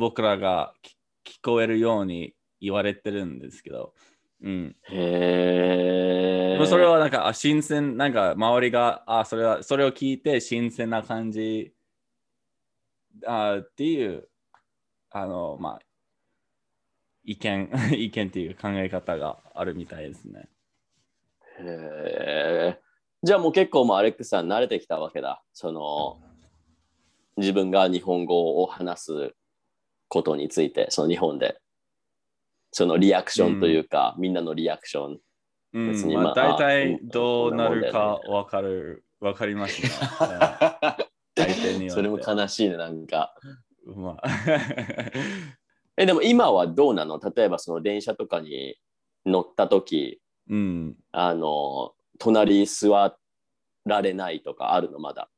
僕らが聞聞こえるように言われてるんですけど、うん。へえそれはなんか、あ新鮮、なんか周りが、あそれは、それを聞いて新鮮な感じ。あっていう、あの、まあ、意見、意見っていう考え方があるみたいですね。へえじゃあもう結構もうアレックスさん慣れてきたわけだ。その自分が日本語を話すことについてその日本で。そのリアクションというか、みんなのリアクション。うん、別にまあ、まあ大体どうなるかうんわかる、わかりますね。それも悲しいねなんか。うんまあ、えでも今はどうなの？例えばその電車とかに乗った時うん。あの隣座られないとかあるの？まだ。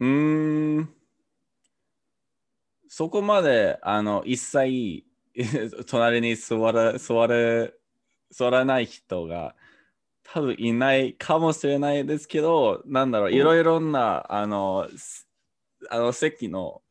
うーん。そこまで、あの、一切、隣に座ら、座れ、座らない人が多分いないかもしれないですけど、なんだろう、うん。いろいろな、あの、すあの席の、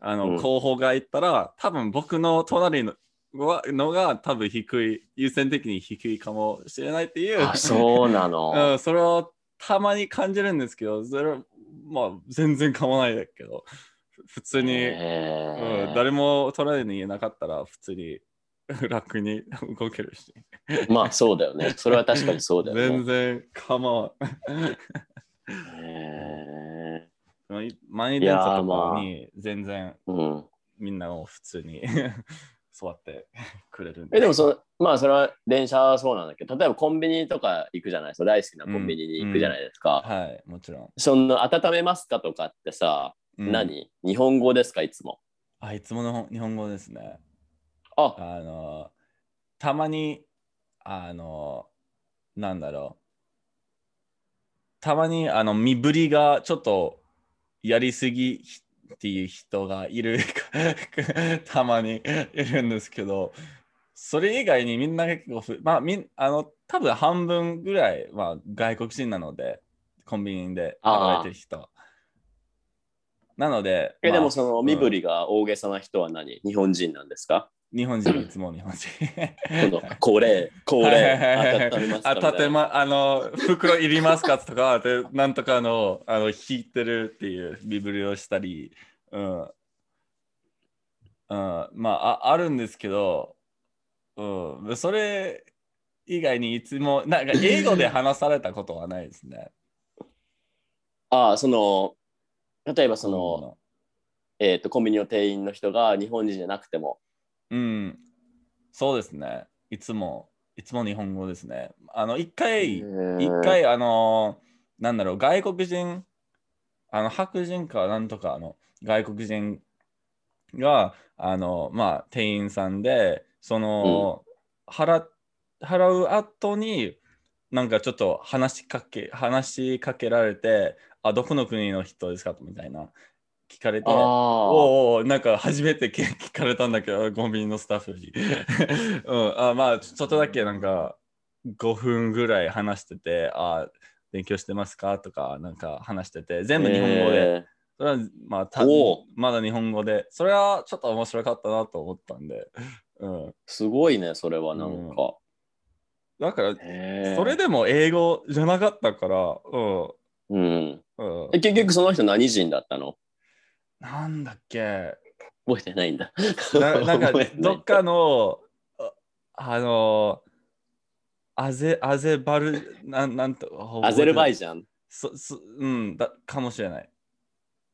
あの、うん。候補がいたら、多分僕の隣の、はのが多分低い、優先的に低いかもしれないっていう。あそうな うのん、それをたまに感じるんですけど、それはまあ全然構わないだけど、ふ普通に、へうん、誰も隣にいなかったら普通に 楽に 動けるし、ーまあそうだよね。それは確かにそうだよ全ね然構わへない。満員電車とかに全然ー。うん。みんなを普通に 座ってくれるんで。えでもそのまあそれは電車はそうなんだけど例えばコンビニとか行くじゃない？そう大好きなコンビニに行くじゃないですか、はい、もちろん。その温めますかとかってさ、うん何？日本語ですかいつも？あ、いつもの日本語ですね。ああの、たまに、あの、なんだろう。たまに、あの、身振りがちょっとやりすぎっていう人がいる、たまにいるんですけど、それ以外にみんな結構ふ、まあ、みん、あの、多分半分ぐらい、まあ、外国人なので、コンビニで働いてる人。なので、え、まあでもその身振うんりが大げさな人は何？日本人なんですか？日本人、いつも日本人。これ、これ、温めますか？ま、あの、袋いりますか？とか、で、なんとかの、あの、引いてるっていうビブリをしたり、うん。うん、まああ、あるんですけど、うん、それ以外にいつも、なんか英語で話されたことはないですね。ああ、その、例えばその、えっ、と、コンビニの店員の人が日本人じゃなくても、うん、そうですね。いつも、いつも日本語ですね。あの、一回、一回、あの、なんだろう、外国人、あの、白人かなんとか、あの、外国人が、あの、まあ、店員さんで、その、払、払う後に、なんかちょっと話しかけ、話しかけられて、あ、どこの国の人ですか？みたいな、聞かれて、おうおうなんか初めて聞聞かれたんだけど、コンビニのスタッフに。うん、あまあ、ちょっとだけなんか5分ぐらい話してて、あ勉強してますか？とか、なんか話してて、全部日本語で。えそれはまあたまだ日本語で、それはちょっと面白かったなと思ったんで。うん、ーすごいね、それはなんか。だから、それでも英語じゃなかったから、うん。うん。うんえ、結局その人何人だったの？なんだっけ？覚えてないんだ。な なんかどっかのああのアゼアゼバルなんなんとアゼルバイジジャン？そそうんだかもしれない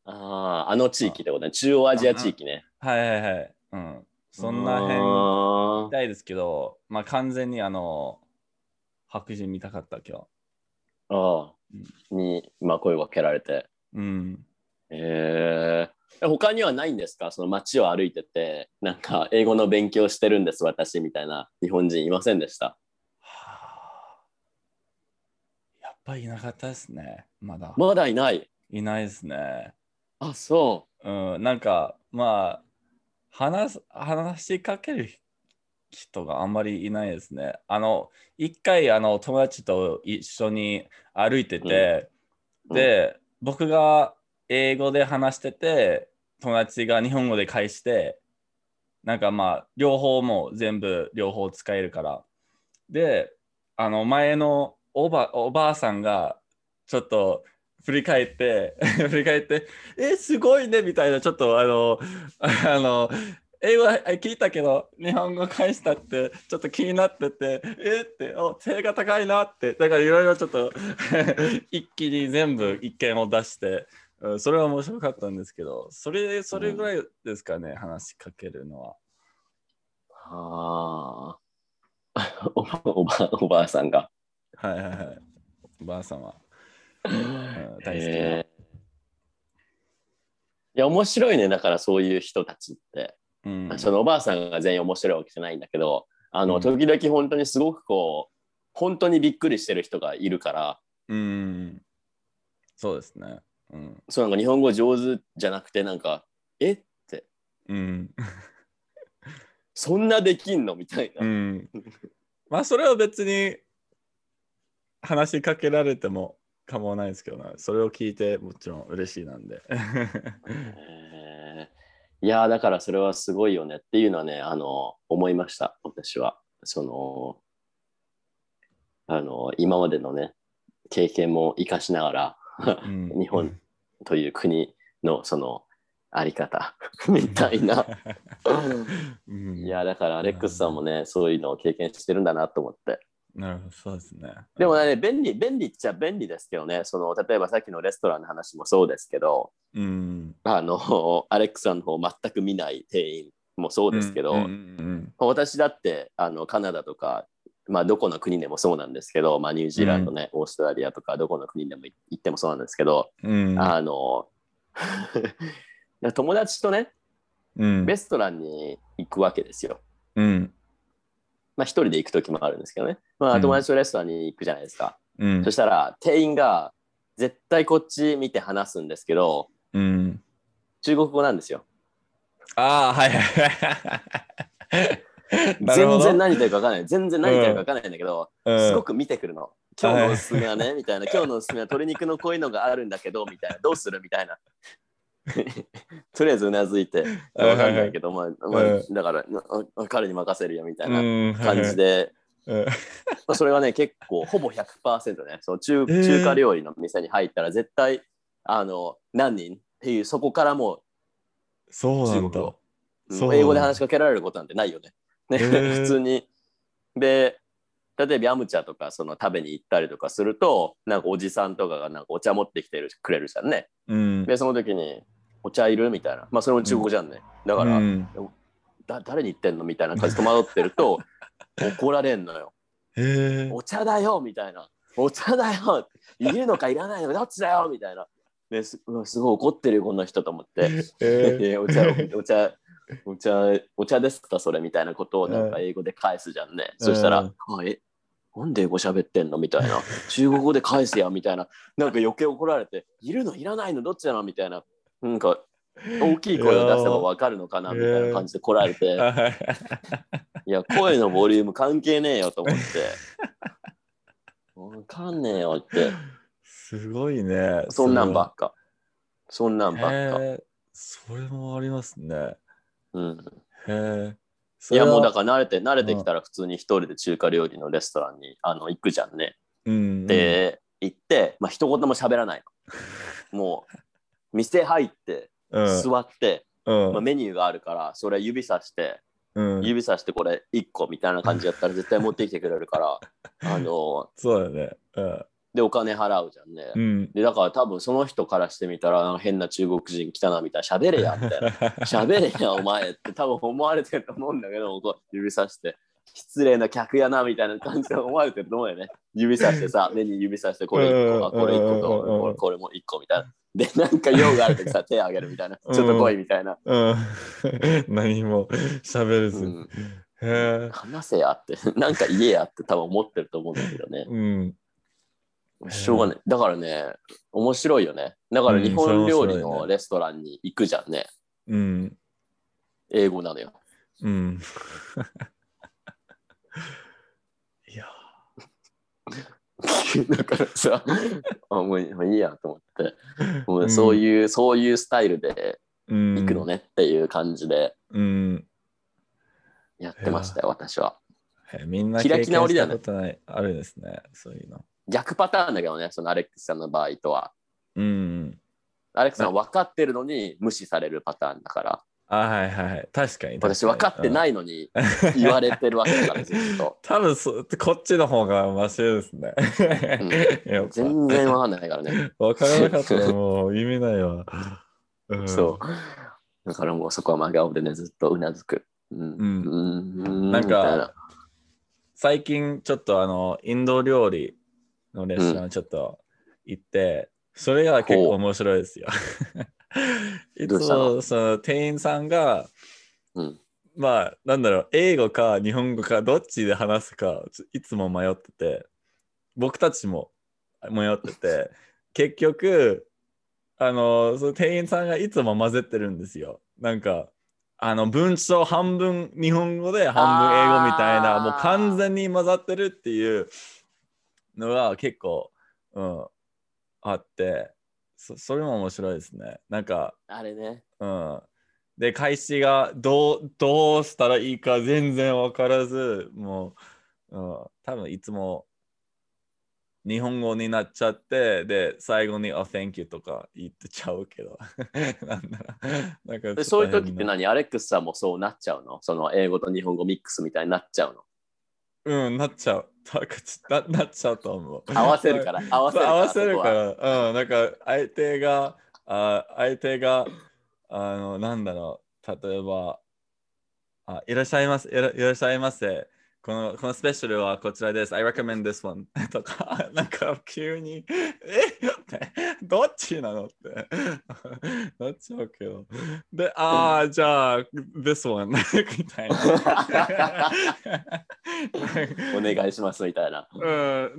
ああ、あの地域ってことね。中央アジア地域ね。はいはいはいうんそんな辺あみたいですけどまあ完全にあの白人見たかった今日ーあー。に、まあ声をかけられて。うんへえ。他にはないんですか？その街を歩いてて、なんか英語の勉強してるんです、私みたいな日本人いませんでした？はあやっぱりいなかったですねまだ、まだいない？いないですねあ、そうん、なんかまあ話す話しかける人があんまりいないですね。あの一回あの友達と一緒に歩いてて、うん。で、僕が英語で話してて友達が日本語で返してなんかまあ両方も全部両方使えるから。であの前のおばおばあさんがちょっと振り返って 振り返ってえすごいねみたいなちょっとあのあの英語は聞いたけど日本語返したってちょっと気になっててえってお背が高いなってだからいろいろちょっと 一気に全部意見を出して、うんそれは面白かったんですけどそれそれぐらいですかね、話しかけるのは。ああ。おばおばおばあさんが。はいはいはい。おばあさんは。ん大好きないや、面白いね。だからそういう人たちって。うんそのおばあさんが全員面白いわけじゃないんだけど、あの、うん時々本当にすごくこう、本当にびっくりしてる人がいるから、うん。そうですね。うん。そうなんか日本語上手じゃなくて、なんか、えって、うん。そんなできんのみたいな。うん。まあそれは別に話しかけられても構わないですけどね。それを聞いてもちろん嬉しいなんで。へーいやーだからそれはすごいよねっていうのはね、あの、思いました、私は。その、あの、今までのね、経験も生かしながら、うん日本という国のそのあり方 みたいな。うんいや、だからアレックスさんもね、そういうのを経験してるんだなと思って。なるほど、そうですね。でもね、便利、便利っちゃ便利ですけどね、その、例えばさっきのレストランの話もそうですけど、うん。あの、アレックスさんの方全く見ない店員もそうですけど、うんうん私だってあのカナダとか、まあ、どこの国でもそうなんですけど、まあ、ニュージーランドね、オーストラリアとかどこの国でも行ってもそうなんですけど、うんうんあの 友達とねうんレストランに行くわけですよ。うんまあ一人で行く時もあるんですけどね、まあ、うん友達とレストランに行くじゃないですか。うんそしたら店員が絶対こっち見て話すんですけどうん中国語なんですよ。ああ、はいはい 全然何言ってるか分からない。全然何言ってるか分からないんだけど、うんすごく見てくるの。今日のおすすめはね、みたいな。今日のおすすめは鶏肉のこういうのがあるんだけど、みたいな。どうする？みたいな。とりあえずうなずいて、わかんないけど、まあ、まあうん。だからあ彼に任せるよみたいなうん感じ。で、それはね、結構ほぼ100%ね、その中ー。中華料理の店に入ったら絶対、あの、何人っていう、そこからもそうなんだ。英語で話しかけられることなんてないよね。ねへー。普通に。で、例えばヤムチャとかその食べに行ったりとかすると、なんかおじさんとかがなんかお茶持ってきてるくれるじゃんね。うん。で、その時に、お茶いる？みたいな。まあ、それも中国語じゃんね。だから、うんだ誰に言ってんの？みたいな感じで戸惑ってると、怒られんのよ。お茶だよみたいな。お茶だよいるのかいらないのかどっちだよみたいな。ですすごい怒ってるよこの人と思って。へでお茶、お茶、お茶、お茶ですか？それみたいなことをなんか英語で返すじゃんね。うんそしたら、え、なんで英語喋ってんの？みたいな。中国語で返せやみたいな。なんか余計怒られて、いるの？いらないの？どっちなの？みたいな。なんか、大きい声を出せばわかるのかな？みたいな感じで来られて、いや、声のボリューム関係ねえよと思って。わかんねえよって。すごいね。そんなんばっか。そんなんばっか。それもありますね。うん。へえ。いやもうだから慣れて慣れてきたら普通に一人で中華料理のレストランにあの行くじゃんね。うん、で、行って、まあ一言も喋らないの。もう店入ってうん、座って、うん。まあ、メニューがあるからそれ指さしてうん、指さしてこれ1個みたいな感じやったら絶対持ってきてくれるから あのそうだね。うんでお金払うじゃんね。うん。でだから多分その人からしてみたら変な中国人来たなみたいな喋れやみたいな 喋れやお前って多分思われてると思うんだけどこう指さして失礼な客やなみたいな感じで思われてると思うよね指さしてさ目に指さしてこれ1個あこれ1個とうんこれこれも1個みたいなでなんか用があるときさ手あげるみたいなちょっと来いみたいな、うん。何も喋れず。うん。話せやってなんか言えやって多分思ってると思うんだけどねうん。しょうがないだからね面白いよねだから日本料理のレストランに行くじゃんねうん。英語なのようん。いや。だからさ、あもういいやと思って、もううんそういう、そういうスタイルでうん。行くのねっていう感じでうん。やってましたよ、私は。へみんな開き直りだねあるんですね。そういうの。逆パターンだけどね、そのアレックスさんの場合とは。うん。アレックスさんは分かってるのに無視されるパターンだから、あ、はいはいはい。確かに。。私分かってないいのに言われてるわけだから、ずっと。多分そこっちの方がマシですね。やっぱ全然分かんないからね。分からなかったらもう意味ないわ。うんそう。だからもうそこは真顔でね、ずっとうなずく。うん。うんうんなんか最近ちょっとあのインド料理のレストランちょっと行って、それが結構面白いですよ。いつもその店員さんがうん。まあなんだろう英語か日本語かどっちで話すかいつも迷ってて僕たちも迷ってて 結局あのその店員さんがいつも混ぜてるんですよ。なんかあの文章半分日本語で半分英語みたいなもう完全に混ざってるっていうのが結構、うん、あってそそれも面白いですねなんかあれね。うん。で、開始がどうどうしたらいいか全然分からず、もう、うん、多分いつも日本語になっちゃって、で、最後に、あ、Thank you とか言ってちゃうけど。なんだなんかそういう時って何？アレックスさんもそうなっちゃうの？その英語と日本語ミックスみたいになっちゃうの？うん、なっちゃう。なななっちゃうと思う。合わせるから 合わせるから合わせるから、うん、なんか相手が、あ相手が、あの、なんだろう、例えば、あいらっしゃいませ、いらいらっしゃいませ。このこのスペシャルはこちらです。I recommend this one とか、なんか急に、え？って、どっちなのって なっちゃうけど。で、ああ、じゃあ、this one みたいな。お願いしますみたいな。うん、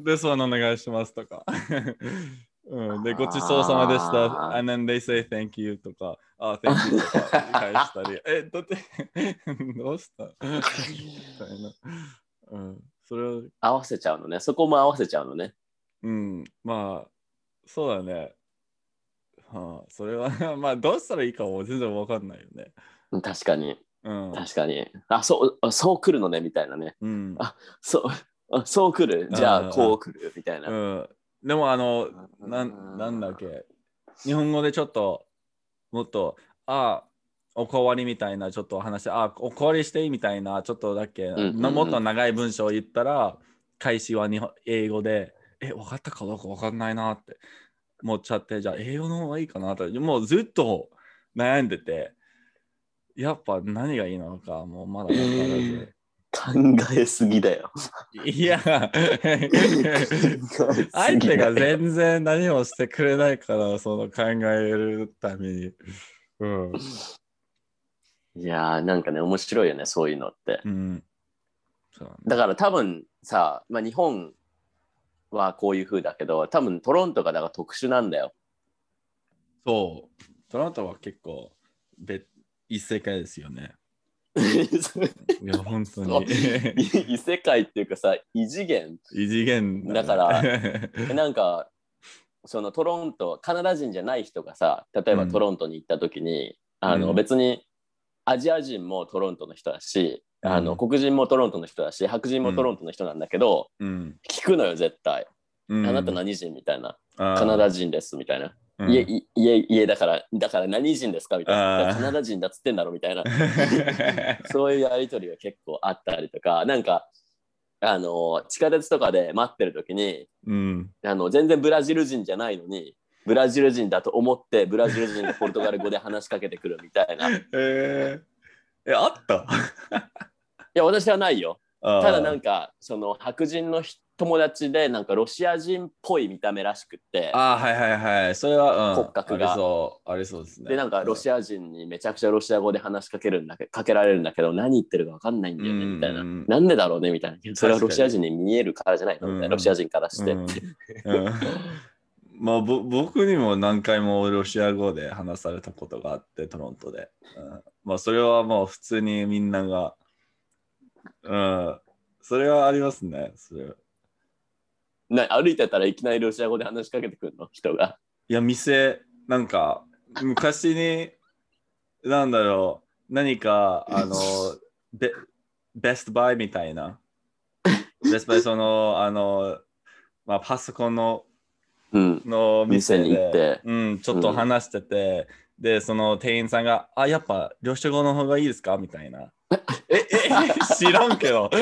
this one お願いしますとか。うん、で、ごちそうさまでした。and then they say thank you とか、あ、thank you とか返したり。え、だって、どうした？みたいな。うん、それは、合わせちゃうのね。そこも合わせちゃうのね。うん、まあ、そうだね。はあ、それは、まあ、どうしたらいいかも全然わかんないよね。うん確かに。うん。確かに。あ、そう、あそう来るのねみたいなね。うんあそう、あそう来る？じゃうんあこう来る？みたいな。うん、でもあのなんなんだっけ？日本語でちょっともっとあおかわりみたいなちょっと話あおかわりしていいみたいなちょっとだっけ、んうんうんなもっと長い文章を言ったら開始は日本英語でえ分かったか？どうか分かんないなって思っちゃってじゃあ英語の方がいいかなってもうずっと悩んでてやっぱ何がいいのかもうまだ分からず。考えすぎだよ。いや、相手が全然何もしてくれないから、その考えるために。うん。いやーなんかね面白いよねそういうのって。うん。だから多分さ、まあ、日本はこういう風だけど多分トロントがだから特殊なんだよ。そう。トラントは結構別異世界ですよね。いや、本当に。異世界っていうかさ異次元異次元だから なんかそのトロントカナダ人じゃない人がさ例えばうんトロントに行った時に、あのうん別にアジア人もトロントの人だしあの、うん。黒人もトロントの人だし白人もトロントの人なんだけど、うん。聞くのよ絶対、うん。あなた何人みたいな。カカナダ人ですみたいな、家い家家だからだから何人ですかみたいな。カナダ人だっつってんだろみたいな。そういうやり取りが結構あったりとか。なんかあの地下鉄とかで待ってる時にうん。あの全然ブラジル人じゃないのにブラジル人だと思ってブラジル人がポルトガル語で話しかけてくるみたいな。いえー、え、あった？や私はないよ。たただなんかその白人のひ友達でなんかロシア人っぽい見た目らしくってああ、はいはいはい。それは、うん、骨格が。ありそう。ありそうですね。でなんかロシア人にめちゃくちゃロシア語で話しかけるんだけかけられるんだけど何言ってるか分かんないんだよねうん。みたいな、うんなんでだろうねみたいな。それはロシア人に見えるからじゃないのみたいな。うん。ロシア人からして、まあ、ぼ僕にも何回もロシア語で話されたことがあって、トロントで。うん。まあ、それはもう普通にみんなが、うん、それはありますね。それ。な歩いてたらいきなりロシア語で話しかけてくるの？人が。いや、店、なんか、昔に、なんだろう、何か、あの、ベベストバイみたいな。ベストバイ、その、あの、まあ、パソコンのうん。の店に行って。うん、ちょっと話してて、で、その店員さんが、あ、やっぱ、両手語の方がいいですか？みたいな。え、え、知らんけど。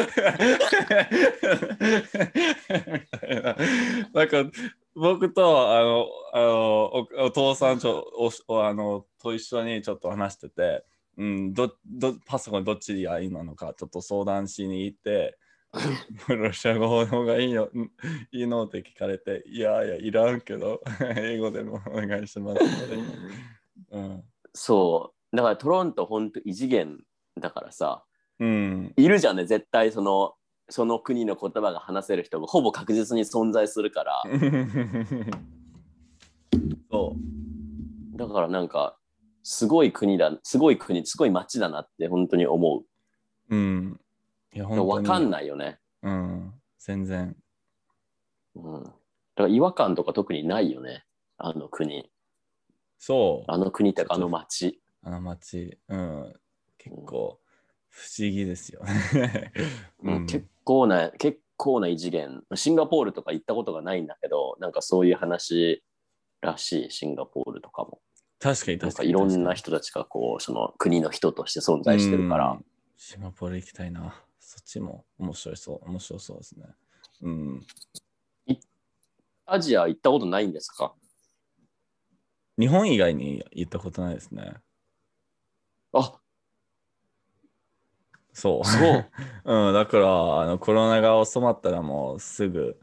なんか、僕と、あの、あのお父さんちょおあのと一緒にちょっと話してて、うん、どどパソコンどっちがいいのか、ちょっと相談しに行って、ロシア語の方がいいよ、いいのって聞かれて、いやいや、いらんけど、英語でも お願いします。うん。そうだからトロントほんと異次元だからさうん。いるじゃんね絶対そのその国の言葉が話せる人がほぼ確実に存在するから そだからなんかすごい国だすごい国すごい街だなって本当に思う。うん。いや、う本当に。わかんい。ないよね、うん。全然。うん、だから違和感とか特にないよねあの国そう。あの国とかあの街あの街。うん。結構不思議ですよね。うん結構な結構な異次元シンガポールとか行ったことがないんだけどなんかそういう話らしいシンガポールとかも確かに確かに。いろんな人たちがこうその国の人として存在してるからうん。シンガポール行きたいな。そっちも面白そう。面白そうですね。うん。アジア行ったことないんですか？日本以外に行ったことないですね。あそう。そう うん、だからあのコロナが収まったらもうすぐ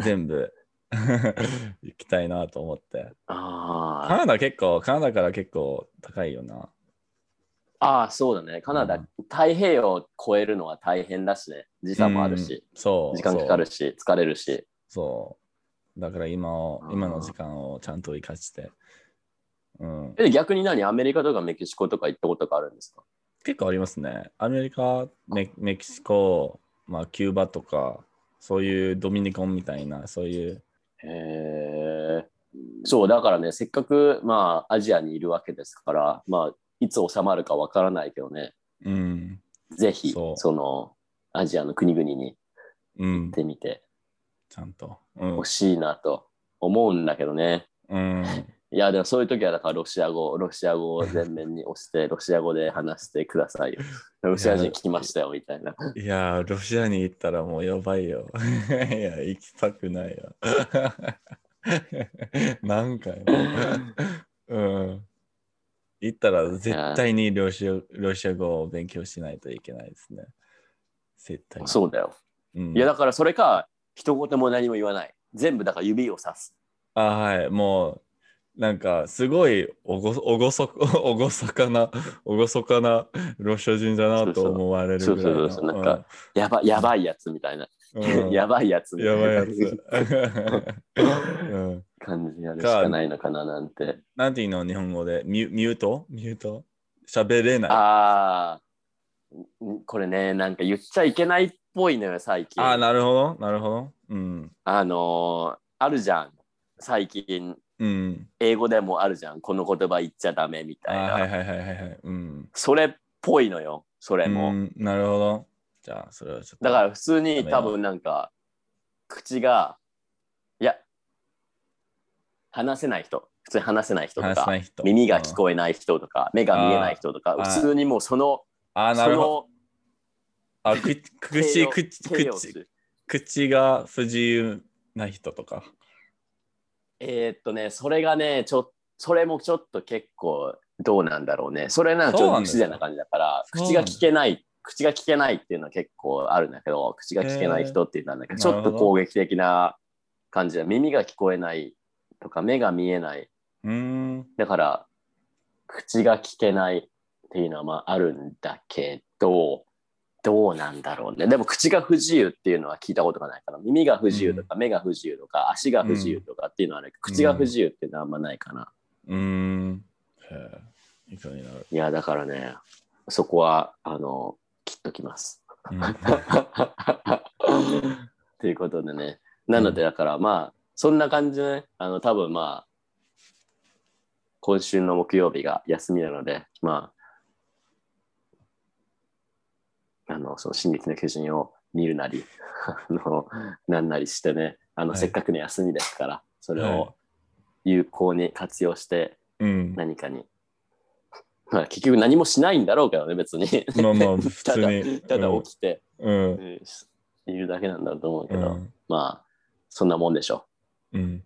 全部 行きたいなと思って。あカナダ結構、カナダから結構高いよな。ああそうだねカナダ、うん太平洋を越えるのは大変だしね時差もあるし、うんそう。時間かかるし疲れるしそう。だから今を今の時間をちゃんと生かして。うん、え逆に何？アメリカとかメキシコとか行ったことがあるんですか？結構ありますね。アメリカ、メメキシコ、まあ、キューバとか、そういうドミニコンみたいな、そういう。へえそうだからねせっかくまあアジアにいるわけですからまあいつ収まるかわからないけどねうん。ぜひそのアジアの国々にうん行っ。てみてちゃんと。うんほ。しいなと思うんだけどね。うん、いやでもそういう時はだからロシア語ロシア語を全面に押して ロシア語で話してくださいよ。ロシア人聞きましたよみたいな。いやー、ロシアに行ったらもうやばいよ。いや、行きたくないよ。何回も。うん。行ったら絶対にロシアロシア語を勉強しないといけないですね。絶対に。そうだよ。うんいやだからそれか一言も何も言わない。全部だから指をさす。あ、はい。もう、なんか、すごいおごおごそ おごそかな、おごそかなロシア人だなと思われるぐらいの。そうそうなんかやばやばいやつみたいな。うん、やばいやつみたやばいやなつ。うん、感じやるしかないのかななんて。なんていうの日本語で？ミュミュート？ミュート？喋れない。ああ、んこれね、なんか言っちゃいけないっぽいのよ、最近。あー、なるほど、なるほど。うん。あのーあるじゃん。最近、うん。英語でもあるじゃん。この言葉言っちゃダメみあたいな。ーはいはいはいはいはい。うん。それっぽいのよ。それも。うんなるほど。じゃあ、それはちょっと。だから普通に多分なんか、口が、いや、話せない人、普通に話せない人とか。耳が聞こえない人とか、目が見えない人とか、普通にもうその、あー、なそるほど。のあ、く口、口、口、詞口が不自由な人とか。えーっとね、それがね、ちょそれもちょっと結構どうなんだろうね。それなんかちょっと不自然な感じだから、口が聞けない、口が聞けないっていうのは結構あるんだけど、口が聞けない人っていうのはなんかへーちょっと攻撃的な感じで、耳が聞こえないとか、目が見えない。うーん。だから、口が聞けないっていうのはまああるんだけど、どうなんだろうね。でも口が不自由っていうのは聞いたことがないから、耳が不自由とか、目が不自由とか、足が不自由とかっていうのはね、口が不自由っていうのはあんまないかな。うーん。へえ。いかになる。いや、だからね、そこは、あの、切っときます。うんということでね。なので、だからまあ、そんな感じでね、あの、多分まあ、今週の木曜日が休みなので、まあ、あの、その進撃の巨人を見るなり、あの、なんなりしてね、あの、はいせっかくの休みですから、それはいを有効に活用して、うん。何かに。まあ、結局何もしないんだろうけどね、別に。まあまあ、普ただ通に。ただ起きて、うん。うんいるだけなんだと思うけど、うん。まあ、そんなもんでしょうん。